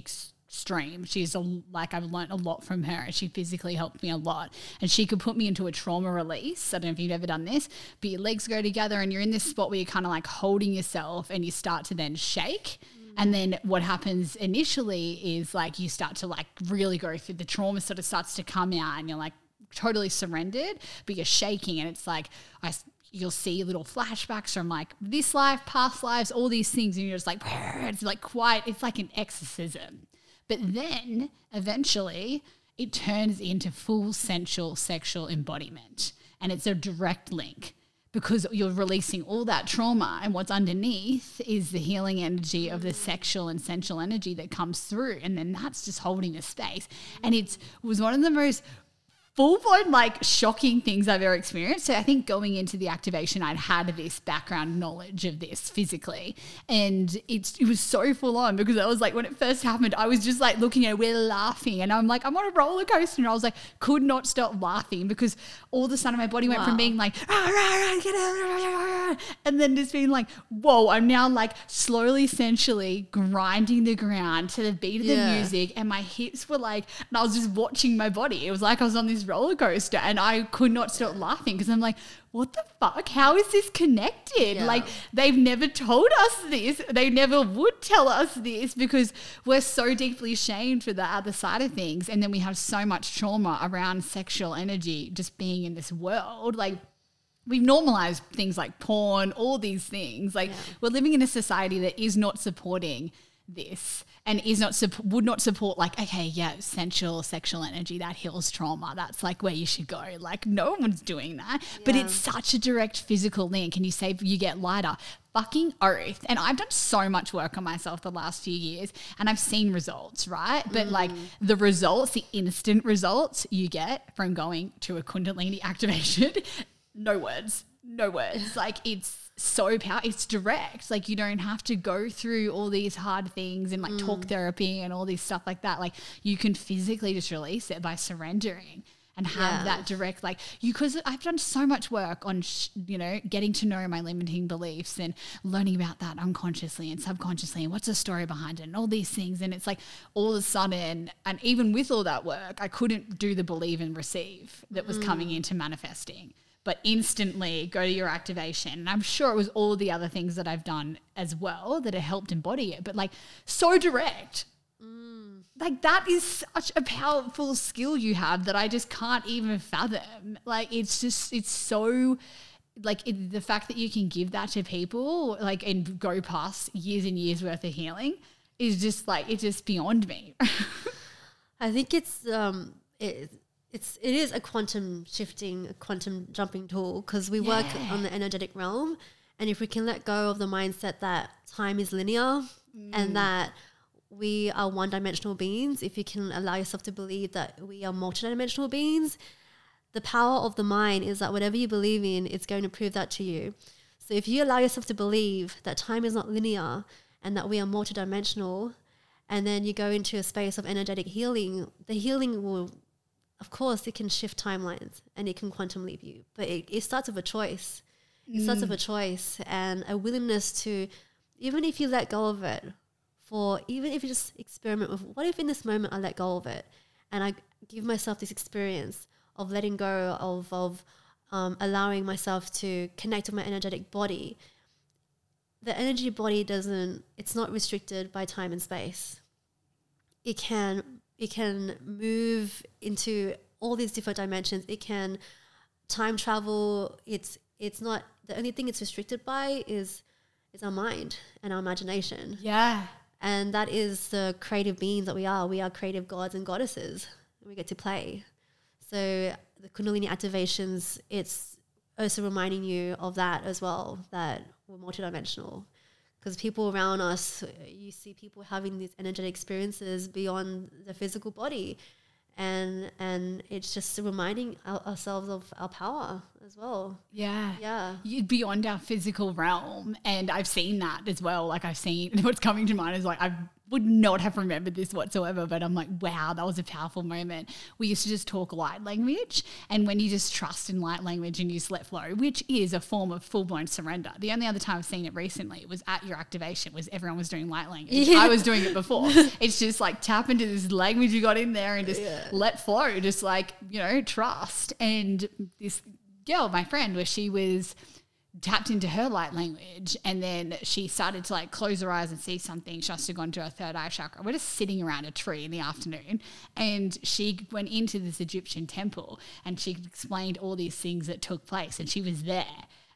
extreme. She's a, like I've learned a lot from her. She physically helped me a lot, and she could put me into a trauma release. I don't know if you've ever done this, but your legs go together and you're in this spot where you're kind of like holding yourself, and you start to then shake. And then what happens initially is like you start to like really go through the trauma sort of starts to come out and you're like totally surrendered, but you're shaking and it's like I you'll see little flashbacks from like this life, past lives, all these things, and you're just like it's like quite it's like an exorcism. But then eventually it turns into full sensual sexual embodiment. And it's a direct link because you're releasing all that trauma. And what's underneath is the healing energy of the sexual and sensual energy that comes through. And then that's just holding a space. And it was one of the most full blown like shocking things I've ever experienced. So I think going into the activation, I'd had this background knowledge of this physically, and it's it was so full on because I was like when it first happened, I was just like looking at it, we're laughing, and I'm like I'm on a roller coaster, and I was like could not stop laughing because all of a sudden my body went from being like "Ah, rah, rah, get out, rah, rah, rah," and then just being like whoa, I'm now like slowly, sensually grinding the ground to the beat of the music, and my hips were like, and I was just watching my body. It was like I was on this roller coaster, and I could not stop laughing because I'm like, what the fuck? How is this connected? Yeah. Like they've never told us this. They never would tell us this because we're so deeply shamed for the other side of things, and then we have so much trauma around sexual energy just being in this world, like we've normalized things like porn, all these things. Like Yeah. we're living in a society that is not supporting this and is not would not support like okay yeah sensual sexual energy that heals trauma. That's like where you should go. Like no one's doing that. But it's such a direct physical link and you say you get lighter. Fucking oath. And i've done so much work on myself the last few years and i've seen results right? But like mm. the results the instant results you get from going to a kundalini activation no words. No words. Like it's so power it's direct. Like you don't have to go through all these hard things and like talk mm. therapy and all this stuff like that. Like you can physically just release it by surrendering and have Yeah. that direct like you because i've done so much work on sh- you know getting to know my limiting beliefs and learning about that unconsciously and subconsciously and what's the story behind it and all these things. And it's like all of a sudden and even with all that work i couldn't do the believe and receive that was coming mm. into manifesting but instantly go to your activation and i'm sure it was all the other things that i've done as well that have helped embody it but like so direct like that is such a powerful skill you have that I just can't even fathom. Like it's just it's so like it, the fact that you can give that to people like and go past years and years worth of healing is just like it's just beyond me. I think it's um it, it's it is a quantum shifting, a quantum jumping tool because we work on the energetic realm, and if we can let go of the mindset that time is linear and mm. that we are one dimensional beings, if you can allow yourself to believe that we are multidimensional beings, the power of the mind is that whatever you believe in, it's going to prove that to you. So if you allow yourself to believe that time is not linear and that we are multidimensional, and then you go into a space of energetic healing, the healing will, of course, it can shift timelines and it can quantum leap you, but it, it starts with a choice. It starts with a choice and a willingness to, even if you let go of it, for even if you just experiment with what if in this moment I let go of it and I give myself this experience of letting go of, of um, allowing myself to connect with my energetic body. The energy body doesn't, it's not restricted by time and space. It can, it can move into all these different dimensions. It can time travel. It's, it's not, the only thing it's restricted by is, is our mind and our imagination. yeah. And that is the creative beings that we are. We are creative gods and goddesses. We get to play. So the Kundalini activations, it's also reminding you of that as well, that we're multidimensional. Because people around us, you see people having these energetic experiences beyond the physical body. And and it's just reminding our, ourselves of our power as well. Yeah. Yeah. you- beyond our physical realm and i've seen that as well like i've seen what's coming to mind is like i've would not have remembered this whatsoever, but I'm like, wow, that was a powerful moment. We used to just talk light language. And when you just trust in light language and you just let flow, which is a form of full blown surrender. The only other time I've seen it recently was at your activation, was everyone was doing light language. Yeah. I was doing it before. it's just like tap into this language you got in there and just Yeah. let flow, just like, you know, trust. And this girl, my friend, where she was tapped into her light language and then she started to like close her eyes and see something. She must have gone to her third eye chakra. We're just sitting around a tree in the afternoon and she went into this Egyptian temple and she explained all these things that took place and she was there.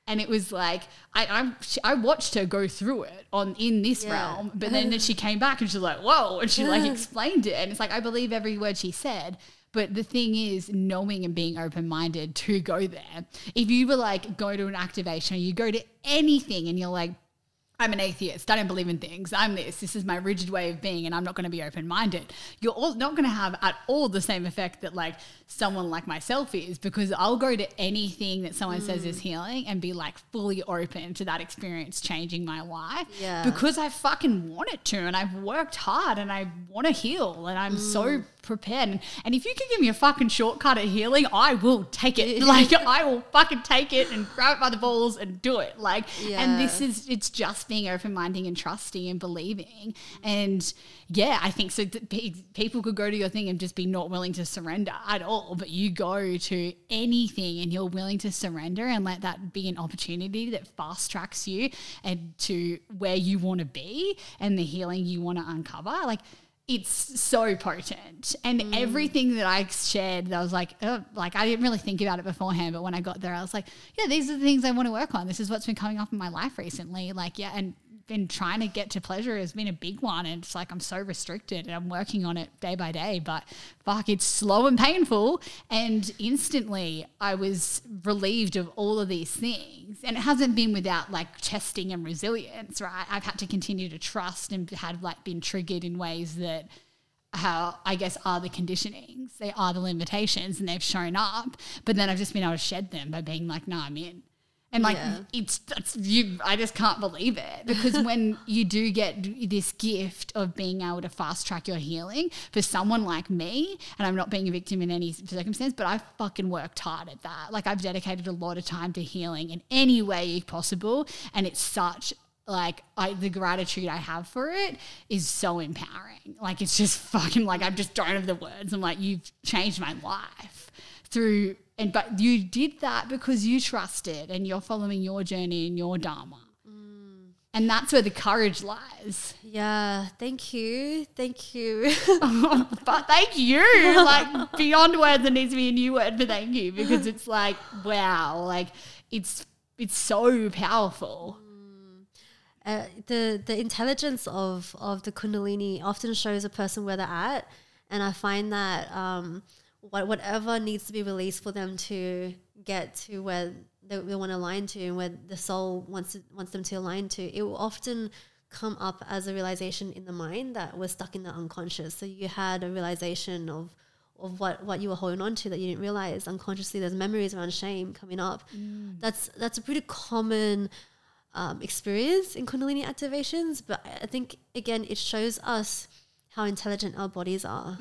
And it was like I I, I watched her go through it on in this Yeah. realm, but then she came back and she's like, "Whoa!" and she like explained it, and it's like I believe every word she said. But the thing is, knowing and being open minded to go there. If you were like, go to an activation, or you go to anything and you're like, I'm an atheist. I don't believe in things. I'm this. This is my rigid way of being, and I'm not going to be open minded. You're all not going to have at all the same effect that like someone like myself is, because I'll go to anything that someone says is mm. healing and be like fully open to that experience changing my life. Yeah. Because I fucking want it to, and I've worked hard, and I want to heal, and I'm so mm. Prepared. And, and if you can give me a fucking shortcut at healing, I will take it. like I will fucking take it and grab it by the balls and do it. Like, and this is it's just being open minded and trusting and believing. And yeah, I think so. People could go to your thing and just be not willing to surrender at all, but you go to anything and you're willing to surrender and let that be an opportunity that fast tracks you and to where you want to be and the healing you want to uncover. Like it's so potent. And mm. everything that i shared that was like oh, like i didn't really think about it beforehand but when i got there i was like yeah these are the things i want to work on. This is what's been coming up in my life recently. Like yeah and been trying to get to pleasure has been a big one and it's like i'm so restricted and i'm working on it day by day but fuck it's slow and painful and instantly i was relieved of all of these things and it hasn't been without like testing and resilience right i've had to continue to trust and had like been triggered in ways that how I guess are the conditionings, they are the limitations, and they've shown up. But then I've just been able to shed them by being like, "No, I'm in." And like Yeah. it's that's you, I just can't believe it because when you do get this gift of being able to fast track your healing for someone like me, and I'm not being a victim in any circumstance, but I fucking worked hard at that. Like I've dedicated a lot of time to healing in any way possible, and it's such like I the gratitude I have for it is so empowering. Like it's just fucking like I just don't have the words. I'm like you've changed my life through and but you did that because you trusted and you're following your journey and your dharma. And that's where the courage lies. Yeah, thank you. Thank you. but thank you. Like beyond words, there needs to be a new word for thank you because it's like wow, like it's it's so powerful. uh, the the intelligence of of the kundalini often shows a person where they're at, and I find that um, what whatever needs to be released for them to get to where they, they want to align to, and where the soul wants to, wants them to align to, it will often come up as a realization in the mind that was stuck in the unconscious. So you had a realization of of what, what you were holding on to that you didn't realize unconsciously. There's memories around shame coming up. That's that's a pretty common um, experience in Kundalini activations, but I think again it shows us how intelligent our bodies are,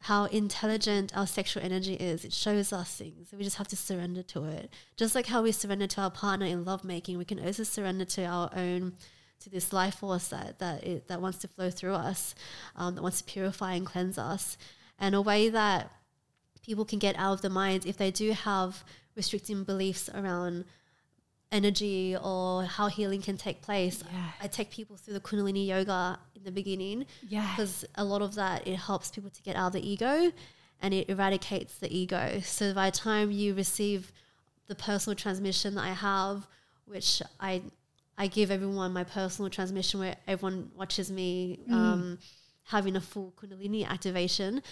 how intelligent our sexual energy is. It shows us things. We just have to surrender to it. Just like how we surrender to our partner in lovemaking, we can also surrender to our own to this life force that that it, that wants to flow through us, um, that wants to purify and cleanse us, and a way that people can get out of the mind if they do have restricting beliefs around energy or how healing can take place. Yeah. I take people through the Kundalini yoga in the beginning Yeah. because a lot of that it helps people to get out of the ego and it eradicates the ego. So by the time you receive the personal transmission that I have, which I I give everyone my personal transmission where everyone watches me um, having a full Kundalini activation.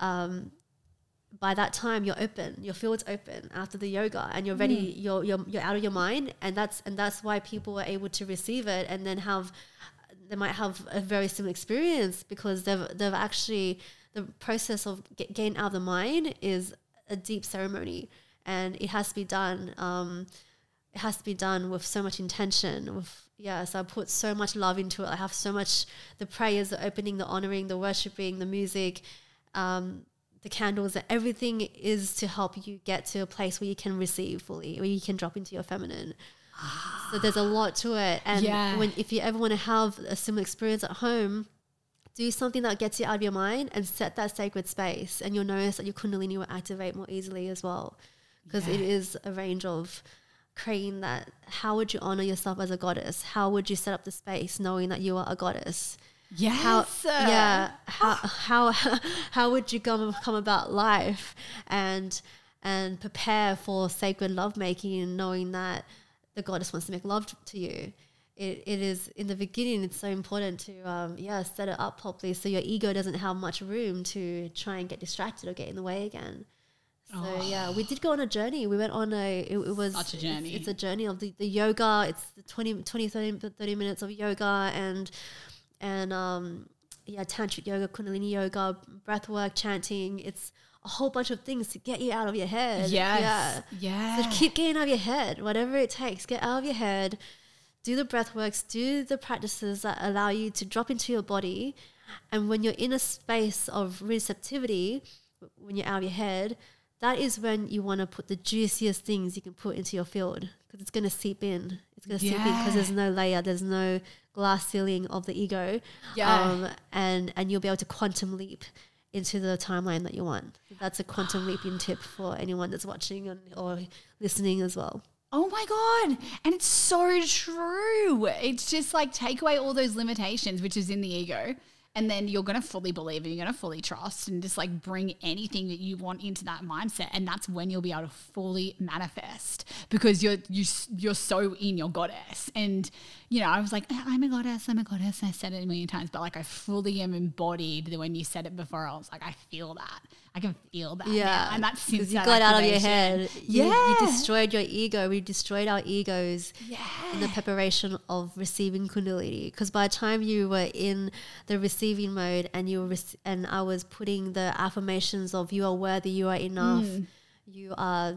Um, by that time you're open your field's open after the yoga and you're ready you're, you're you're out of your mind and that's and that's why people are able to receive it and then have they might have a very similar experience because they've they've actually the process of get, getting out of the mind is a deep ceremony and it has to be done um, it has to be done with so much intention with yes, I put so much love into it. I have so much the prayers, the opening, the honoring, the worshiping, the music, um, the candles, and everything is to help you get to a place where you can receive fully, where you can drop into your feminine. so there's a lot to it. And Yeah. when if you ever want to have a similar experience at home, do something that gets you out of your mind and set that sacred space and you'll notice that your kundalini will activate more easily as well because it is a range of creating that how would you honor yourself as a goddess how would you set up the space knowing that you are a goddess Yes. how yeah how how how would you come come about life and and prepare for sacred lovemaking and knowing that the goddess wants to make love to you? It, it is in the beginning it's so important to um, yeah set it up properly so your ego doesn't have much room to try and get distracted or get in the way again. So yeah we did go on a journey. We went on a it, it was Such a it's- journey. it's, a journey of the, the yoga. It's the 20, 20 30, 30 minutes of yoga and and um, yeah, tantric yoga, kundalini yoga, breath work, chanting. It's a whole bunch of things to get you out of your head. Yes. Yeah. Yeah. So keep getting out of your head, whatever it takes. Get out of your head. Do the breath works. Do the practices that allow you to drop into your body. And when you're in a space of receptivity, when you're out of your head, that is when you want to put the juiciest things you can put into your field because it's going to seep in. It's going to seep in because there's no layer, there's no glass ceiling of the ego. Yeah. Um, and, and you'll be able to quantum leap into the timeline that you want. That's a quantum leaping tip for anyone that's watching and, or listening as well. Oh my God. And it's so true. It's just like take away all those limitations, which is in the ego. And then you're going to fully believe and You're going to fully trust and just like bring anything that you want into that mindset. And that's when you'll be able to fully manifest because you're, you, you're so in your goddess. And, you know, I was like, I'm a goddess, I'm a goddess. And I said it a million times, but like I fully am embodied. When you said it before, I was like, I feel that. I can feel that. now. And that's because you that got out of your head. Yeah. you destroyed your ego. We destroyed our egos in the preparation of receiving Kundalini. Because by the time you were in the receiving mode and you were rec- and I was putting the affirmations of you are worthy, you are enough, Mm. you are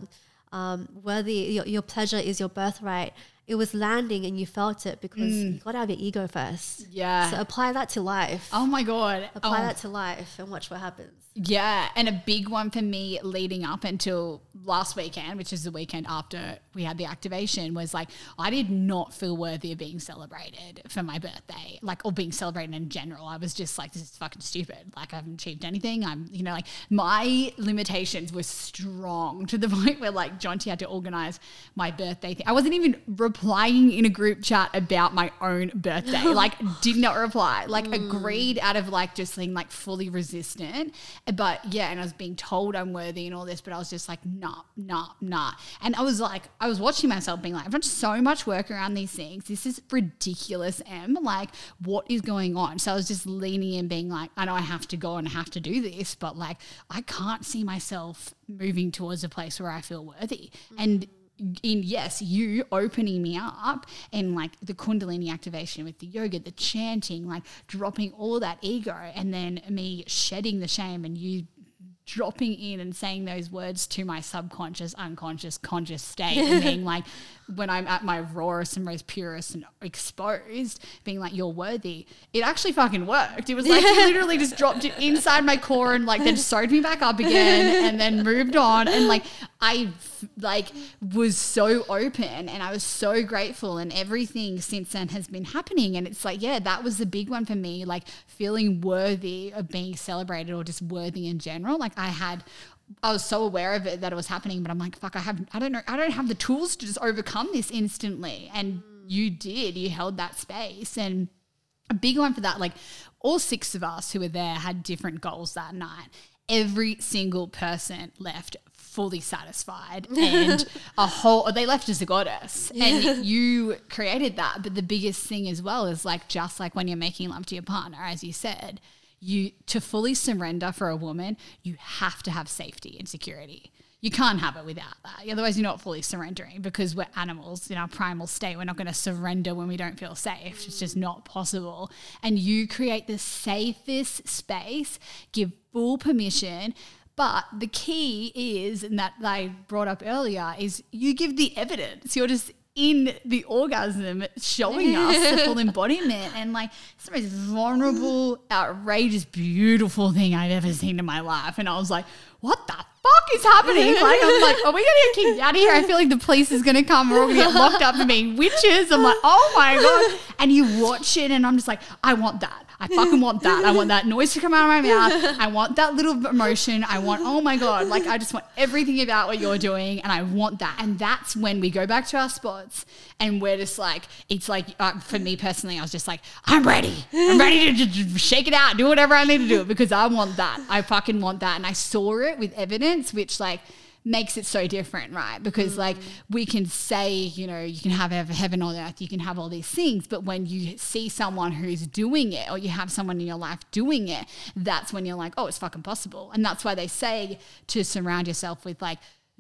um, worthy, your, your pleasure is your birthright. It was landing and you felt it because you got out of your ego first. Mm. Yeah. So apply that to life. Oh my God. apply Oh. that to life and watch what happens. Yeah, and a big one for me leading up until last weekend, which is the weekend after we had the activation, was like I did not feel worthy of being celebrated for my birthday, like or being celebrated in general. I was just like, this is fucking stupid. Like I haven't achieved anything. I'm, you know, like my limitations were strong to the point where like Jonty had to organize my birthday thing. I wasn't even replying in a group chat about my own birthday. like did not reply. Like hmm. agreed out of like just being like fully resistant. But yeah, and I was being told I'm worthy and all this, but I was just like, nah, nah, nah. And I was like, I was watching myself being like, I've done so much work around these things. This is ridiculous, Em. Like, what is going on? So I was just leaning in, being like, I know I have to go and have to do this, but like, I can't see myself moving towards a place where I feel worthy. Hmm. And in yes, you opening me up and like the Kundalini activation with the yoga, the chanting, like dropping all that ego, and then me shedding the shame and you dropping in and saying those words to my subconscious, unconscious, conscious state, and being like, when I'm at my rawest and most purest and exposed, being like, you're worthy. It actually fucking worked. It was like you literally just dropped it inside my core and like then sewed me back up again and then moved on. And like, I like was so open and I was so grateful and everything since then has been happening. And it's like, yeah, that was the big one for me, like feeling worthy of being celebrated or just worthy in general. Like I had I was so aware of it that it was happening, but I'm like, fuck, I have I don't know, I don't have the tools to just overcome this instantly. And you did. You held that space. And a big one for that, like all six of us who were there had different goals that night. Every single person left fully satisfied and a whole they left as a goddess. And you created that. But the biggest thing as well is like just like when you're making love to your partner as you said you to fully surrender for a woman you have to have safety and security. You can't have it without that. Otherwise you're not fully surrendering because we're animals. In our primal state we're not going to surrender when we don't feel safe. It's just not possible. And you create the safest space give full permission but the key is, and that they brought up earlier, is you give the evidence. You're just in the orgasm showing us the full embodiment and like it's the most vulnerable, outrageous, beautiful thing I've ever seen in my life. And I was like, what the fuck is happening? Like, I'm like, are we gonna get kicked out of here? I feel like the police is gonna come. We're all gonna get locked up for being witches. I'm like, oh my god! And you watch it, and I'm just like, I want that. I fucking want that. I want that noise to come out of my mouth. I want that little emotion. I want, oh my God, like I just want everything about what you're doing and I want that. And that's when we go back to our spots and we're just like, it's like, uh, for me personally, I was just like, I'm ready. I'm ready to just shake it out, do whatever I need to do because I want that. I fucking want that. And I saw it with evidence, which like, makes it so different, right? Because mm. like we can say, you know, you can have heaven on earth, you can have all these things, but when you see someone who's doing it or you have someone in your life doing it, that's when you're like, oh, it's fucking possible. And that's why they say to surround yourself with like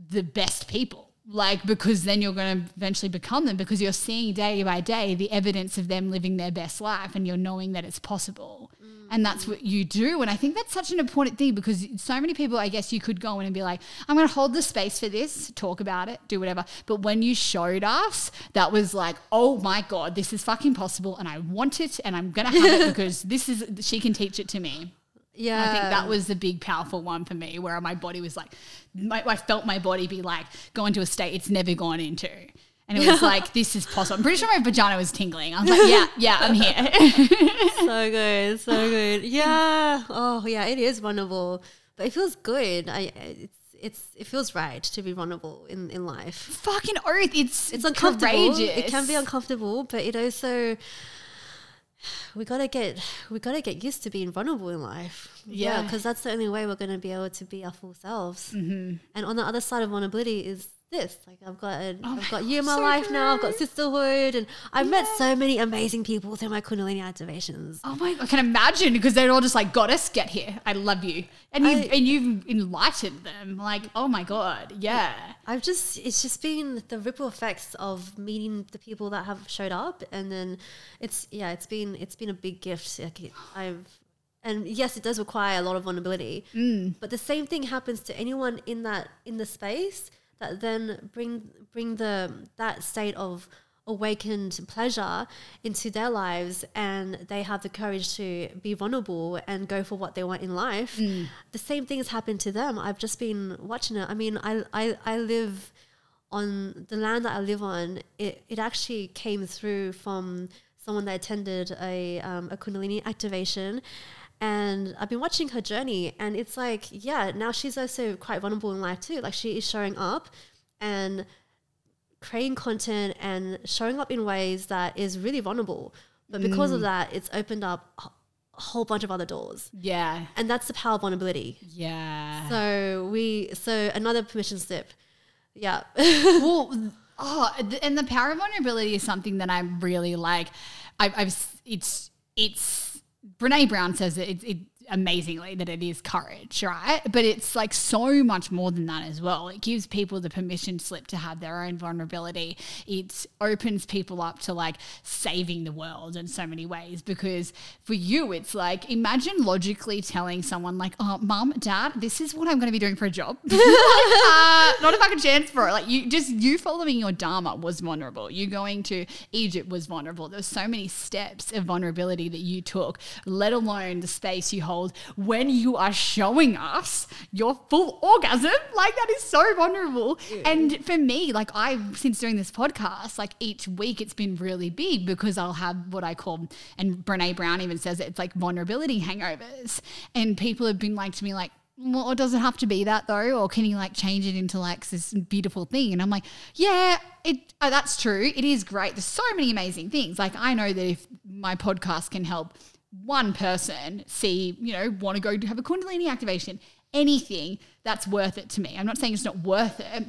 the best people like because then you're going to eventually become them because you're seeing day by day the evidence of them living their best life and you're knowing that it's possible and that's what you do and i think that's such an important thing because so many people i guess you could go in and be like i'm going to hold the space for this talk about it do whatever but when you showed us that was like oh my god this is fucking possible and i want it and i'm going to have it because this is she can teach it to me yeah. I think that was the big, powerful one for me where my body was like, my, I felt my body be like, go into a state it's never gone into. And it was like, this is possible. I'm pretty sure my vagina was tingling. I was like, yeah, yeah, I'm here. so good, so good. Yeah. Oh, yeah, it is vulnerable, but it feels good. I, it's, it's, it feels right to be vulnerable in, in life. Fucking oath. It's, it's uncomfortable. Courageous. It can be uncomfortable, but it also, we gotta get we gotta get used to being vulnerable in life. Yeah, because yeah, that's the only way we're gonna be able to be our full selves. Mm-hmm. And on the other side of vulnerability is this. Like I've got a, oh I've got you in my so life good. now. I've got sisterhood, and I've yeah. met so many amazing people through my Kundalini activations. Oh my! God, I can imagine because they're all just like, "Goddess, get here. I love you," and you and you've enlightened them. Like, oh my god, yeah. I've just it's just been the ripple effects of meeting the people that have showed up, and then it's yeah, it's been it's been a big gift. Like I've and yes, it does require a lot of vulnerability. Mm. But the same thing happens to anyone in that in the space that then bring bring the that state of awakened pleasure into their lives and they have the courage to be vulnerable and go for what they want in life. Mm. the same thing has happened to them. I've just been watching it. I mean i i, I live on the land that i live on. It, it actually came through from someone that attended a, um, a kundalini activation and I've been watching her journey, and it's like, yeah, now she's also quite vulnerable in life too. Like she is showing up and creating content and showing up in ways that is really vulnerable. But because mm. of that, it's opened up a whole bunch of other doors. Yeah. And that's the power of vulnerability. Yeah. So we, so another permission slip. Yeah. well, oh, and the power of vulnerability is something that I really like. I've, I've it's, it's, Brene Brown says it, it amazingly that it is courage, right? But it's like so much more than that as well. It gives people the permission slip to have their own vulnerability. It opens people up to like saving the world in so many ways because for you, it's like imagine logically telling someone like, "Oh, mom, dad, this is what I'm going to be doing for a job." uh, not a fucking chance for it. Like you just you following your dharma was vulnerable. You going to Egypt was vulnerable. There's so many steps of vulnerability that you took, let alone the space you hold when you are showing us your full orgasm. Like that is so vulnerable. Yeah. And for me, like I since doing this podcast, like each week it's been really big because I'll have what I call and Brene Brown even says it, it's like vulnerability hangovers. And people have been like to me like, well, does it have to be that though? Or can you like change it into like this beautiful thing? And I'm like, yeah, it oh, that's true. It is great. There's so many amazing things. Like I know that if my podcast can help one person see, you know, want to go to have a Kundalini activation, anything that's worth it to me. I'm not saying it's not worth it,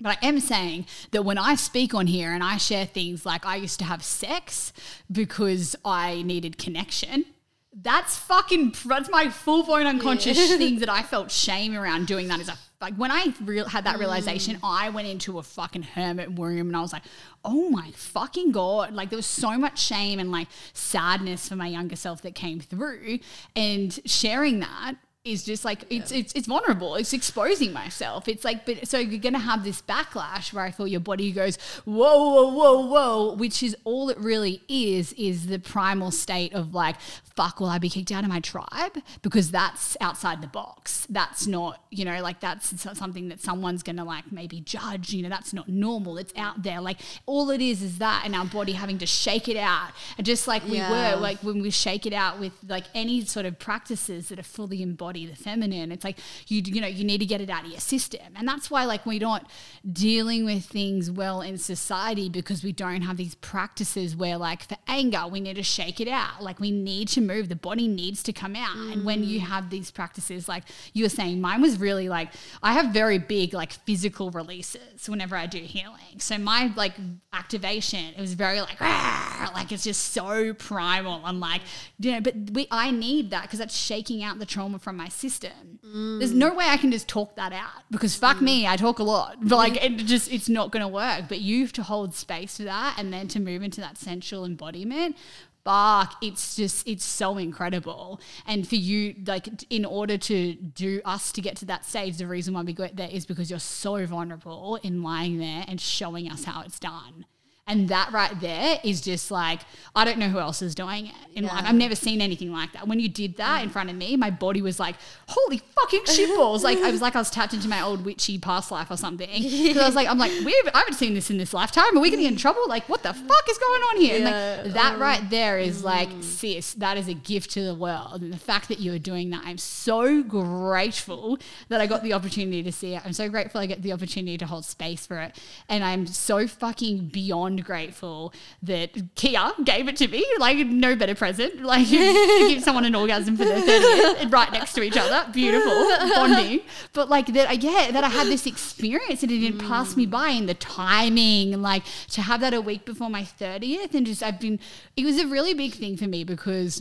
but I am saying that when I speak on here and I share things like I used to have sex because I needed connection, that's fucking that's my full blown unconscious yeah. things that I felt shame around doing that as a like when I real had that realization, mm. I went into a fucking hermit room and I was like, oh my fucking god! Like there was so much shame and like sadness for my younger self that came through, and sharing that is just like it's it's it's vulnerable. It's exposing myself. It's like, but so you're gonna have this backlash where I feel your body goes whoa whoa whoa whoa, which is all it really is is the primal state of like fuck, will I be kicked out of my tribe because that's outside the box. That's not you know like that's something that someone's gonna like maybe judge. You know that's not normal. It's out there. Like all it is is that, and our body having to shake it out, and just like we Yeah. were like when we shake it out with like any sort of practices that are fully the feminine it's like you you know you need to get it out of your system. And that's why like we're not dealing with things well in society because we don't have these practices where like for anger we need to shake it out. Like we need to move. The body needs to come out. And when you mm. have these practices like you were saying mine was really like i have very big like physical releases whenever i do healing. So my like activation it was very like "Rah!" like it's just so primal. And like you know but we i need that because that's shaking out the trauma from my system. There's mm. no way i can just talk that out because fuck me mm. i talk a lot. But like it just it's not going to work. But you have to hold space for that and then to move into that sensual embodiment fuck it's just it's so incredible. And for you like in order to do us to get to that stage the reason why we got there is because you're so vulnerable in lying there and showing us how it's done and that right there is just like I don't know who else is doing it in Yeah. life. I've never seen anything like that. When you did that in front of me, my body was like, "Holy fucking shitballs!" like I was like I was tapped into my old witchy past life or something. Because I was like, I'm like, we I haven't seen this in this lifetime. Are we gonna in trouble? Like, what the fuck is going on here? And like that oh. right there is mm. like, sis, that is a gift to the world. And the fact that you are doing that, I'm so grateful that I got the opportunity to see it. I'm so grateful I get the opportunity to hold space for it. And I'm so fucking beyond grateful that Kia gave it to me. Like, no better present. Like, to give someone an orgasm for their 30th right next to each other. Beautiful. Bonding. But like, that, yeah, that I had this experience and it didn't pass me by in the timing and like to have that a week before my 30th. And just, I've been, it was a really big thing for me because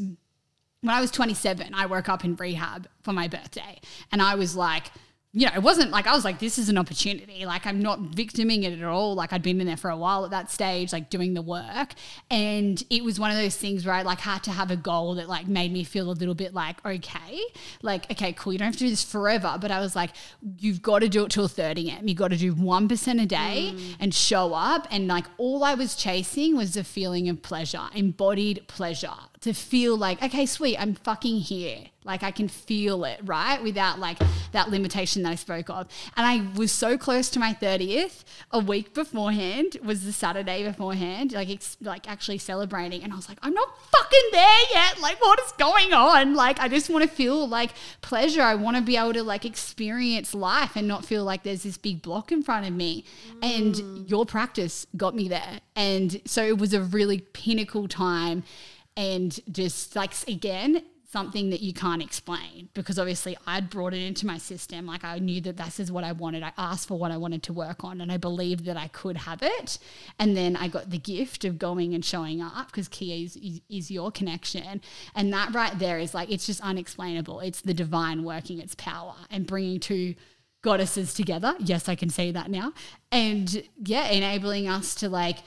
when I was 27, I woke up in rehab for my birthday. And I was like, you know, it wasn't like I was like, this is an opportunity. Like, I'm not victiming it at all. Like, I'd been in there for a while at that stage, like doing the work. And it was one of those things where I like had to have a goal that like made me feel a little bit like, okay, like, okay, cool, you don't have to do this forever. But I was like, you've got to do it till 30 am. You've got to do 1% a day mm. and show up. And like, all I was chasing was the feeling of pleasure, embodied pleasure to feel like, okay, sweet, I'm fucking here. Like I can feel it, right? Without like that limitation that I spoke of. And I was so close to my 30th. A week beforehand was the Saturday beforehand, like ex- like actually celebrating. And I was like, I'm not fucking there yet. Like what is going on? Like I just want to feel like pleasure. I want to be able to like experience life and not feel like there's this big block in front of me. And mm. your practice got me there. And so it was a really pinnacle time and just like again something that you can't explain because obviously I'd brought it into my system. Like I knew that this is what I wanted. I asked for what I wanted to work on and I believed that I could have it. And then I got the gift of going and showing up because Kia is, is, is your connection. And that right there is like it's just unexplainable. It's the divine working its power and bringing two goddesses together. Yes I can say that now. And yeah enabling us to like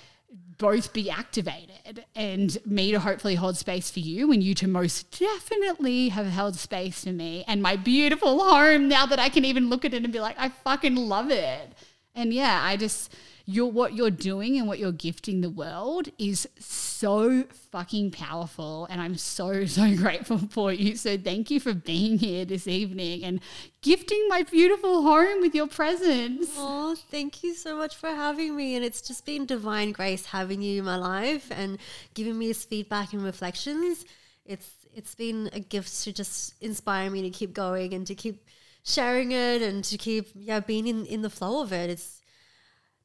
both be activated and me to hopefully hold space for you and you to most definitely have held space for me and my beautiful home now that I can even look at it and be like, I fucking love it. And yeah, I just you're what you're doing and what you're gifting the world is so fucking powerful and I'm so so grateful for you. So thank you for being here this evening and gifting my beautiful home with your presence. Oh, thank you so much for having me. And it's just been divine grace having you in my life and giving me this feedback and reflections. It's it's been a gift to just inspire me to keep going and to keep sharing it and to keep yeah being in, in the flow of it. It's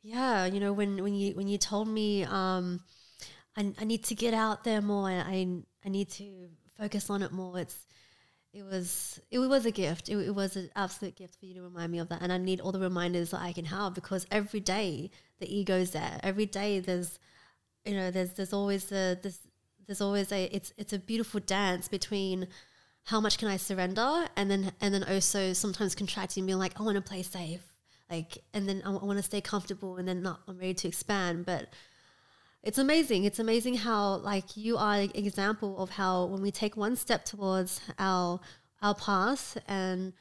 yeah, you know, when when you when you told me um I, I need to get out there more, I I need to focus on it more. It's it was it was a gift. It, it was an absolute gift for you to remind me of that, and I need all the reminders that I can have because every day the ego's there. Every day there's, you know, there's there's always a this there's always a it's it's a beautiful dance between how much can I surrender, and then and then also sometimes contracting, being like I want to play safe, like, and then I, want to stay comfortable, and then not I'm ready to expand, but it's amazing. It's amazing how like you are an example of how when we take one step towards our our path and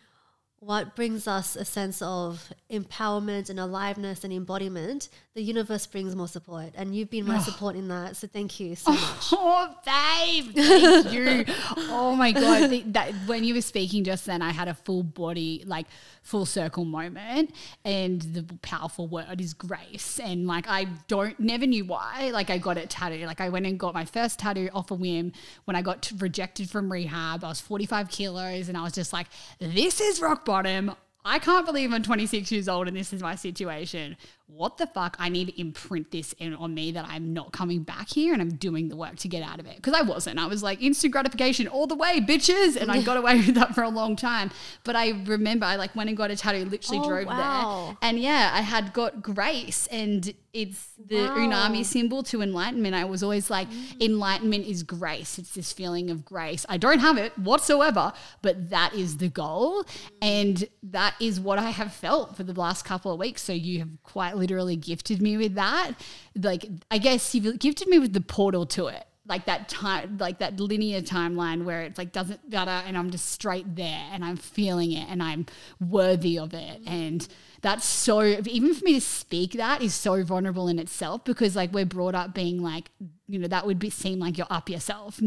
what brings us a sense of empowerment and aliveness and embodiment, the universe brings more support. And you've been my oh. support in that. So thank you so much. Oh, babe, thank you. Oh my god, the, that when you were speaking just then, I had a full body, like full circle moment, and the powerful word is grace. And like I don't, never knew why. Like I got it tattooed. Like I went and got my first tattoo off a whim when I got rejected from rehab. I was forty five kilos, and I was just like, this is rock bottom. I can't believe I'm 26 years old and this is my situation. What the fuck? I need to imprint this in on me that I'm not coming back here and I'm doing the work to get out of it. Because I wasn't. I was like instant gratification all the way, bitches. And I got away with that for a long time. But I remember I like went and got a tattoo, literally Oh, drove wow. there. And yeah, I had got grace and it's the Wow. unalome symbol to enlightenment. I was always like, mm. enlightenment is grace. It's this feeling of grace. I don't have it whatsoever, but that is the goal. Mm. And that is what I have felt for the last couple of weeks. So you have quite literally gifted me with that. Like, I guess you've gifted me with the portal to it. Like that time, like that linear timeline where it like doesn't matter, and I'm just straight there, and I'm feeling it, and I'm worthy of it, and that's so even for me to speak that is so vulnerable in itself because like we're brought up being like you know that would be seem like you're up yourself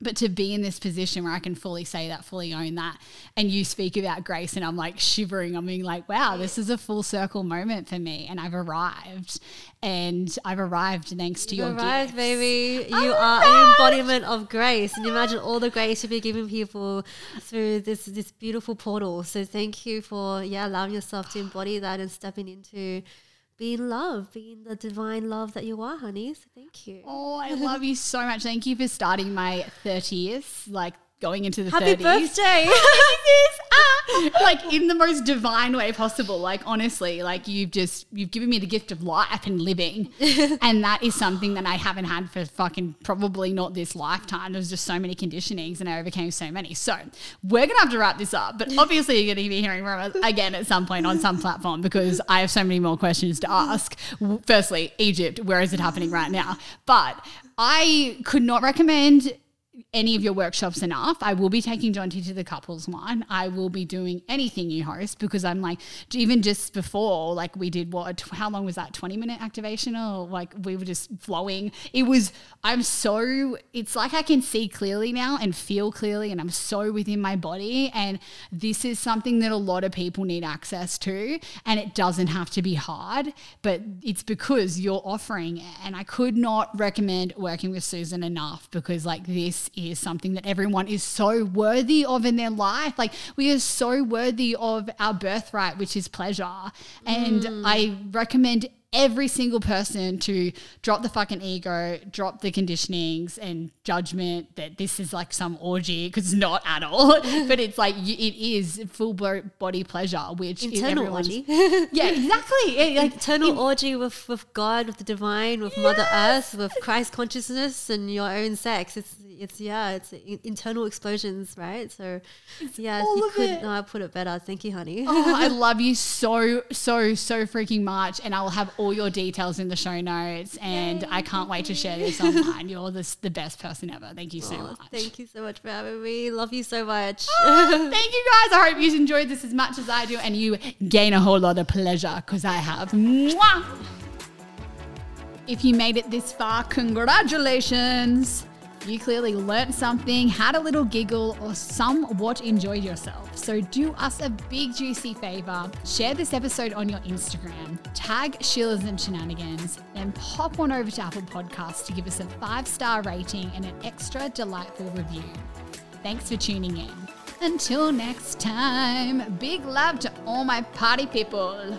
but to be in this position where I can fully say that, fully own that, and you speak about grace, and I'm like shivering. I'm being like, wow, this is a full circle moment for me, and I've arrived, and I've arrived thanks to You your arrived, gifts. baby. You I'm are an embodiment of grace, and imagine all the grace you'll be giving people through this this beautiful portal. So thank you for yeah allowing yourself to embody that and stepping into being love, being the divine love that you are, honey. So thank you. Oh, I love you so much. Thank you for starting my 30th, like going into the Happy 30s. birthday! Like in the most divine way possible. Like honestly, like you've just you've given me the gift of life and living, and that is something that I haven't had for fucking probably not this lifetime. There's just so many conditionings, and I overcame so many. So we're gonna have to wrap this up. But obviously, you're gonna be hearing from us again at some point on some platform because I have so many more questions to ask. Firstly, Egypt, where is it happening right now? But I could not recommend any of your workshops enough. I will be taking Jonty to the couples one. I will be doing anything you host because I'm like, even just before, like we did what, how long was that? 20 minute activation or like we were just flowing. It was, I'm so, it's like I can see clearly now and feel clearly and I'm so within my body. And this is something that a lot of people need access to. And it doesn't have to be hard, but it's because you're offering it. And I could not recommend working with Susan enough because like this is something that everyone is so worthy of in their life. Like we are so worthy of our birthright, which is pleasure. And mm. I recommend every single person to drop the fucking ego, drop the conditionings and judgment that this is like some orgy because it's not at all. but it's like it is full body pleasure, which is Internal orgy. Yeah, exactly. It- like Eternal orgy with, with God, with the divine, with Mother Earth, with Christ consciousness and your own sex. It's it's yeah, it's internal explosions, right? So yeah, all you could not I put it better. Thank you, honey. oh, I love you so, so, so freaking much. And I will have all your details in the show notes. And I can't wait to share this online. You're the, the best person ever. Thank you so Oh, much. thank you so much for having me. Love you so much. Ah, thank you guys. I hope you enjoyed this as much as I do and you gain a whole lot of pleasure because I have. Mwah! If you made it this far, congratulations. You clearly learnt something, had a little giggle, or somewhat enjoyed yourself. So do us a big juicy favor. Share this episode on your Instagram, tag Sheila's and Shenanigans, then pop on over to Apple Podcasts to give us a five star rating and an extra delightful review. Thanks for tuning in. Until next time, big love to all my party people.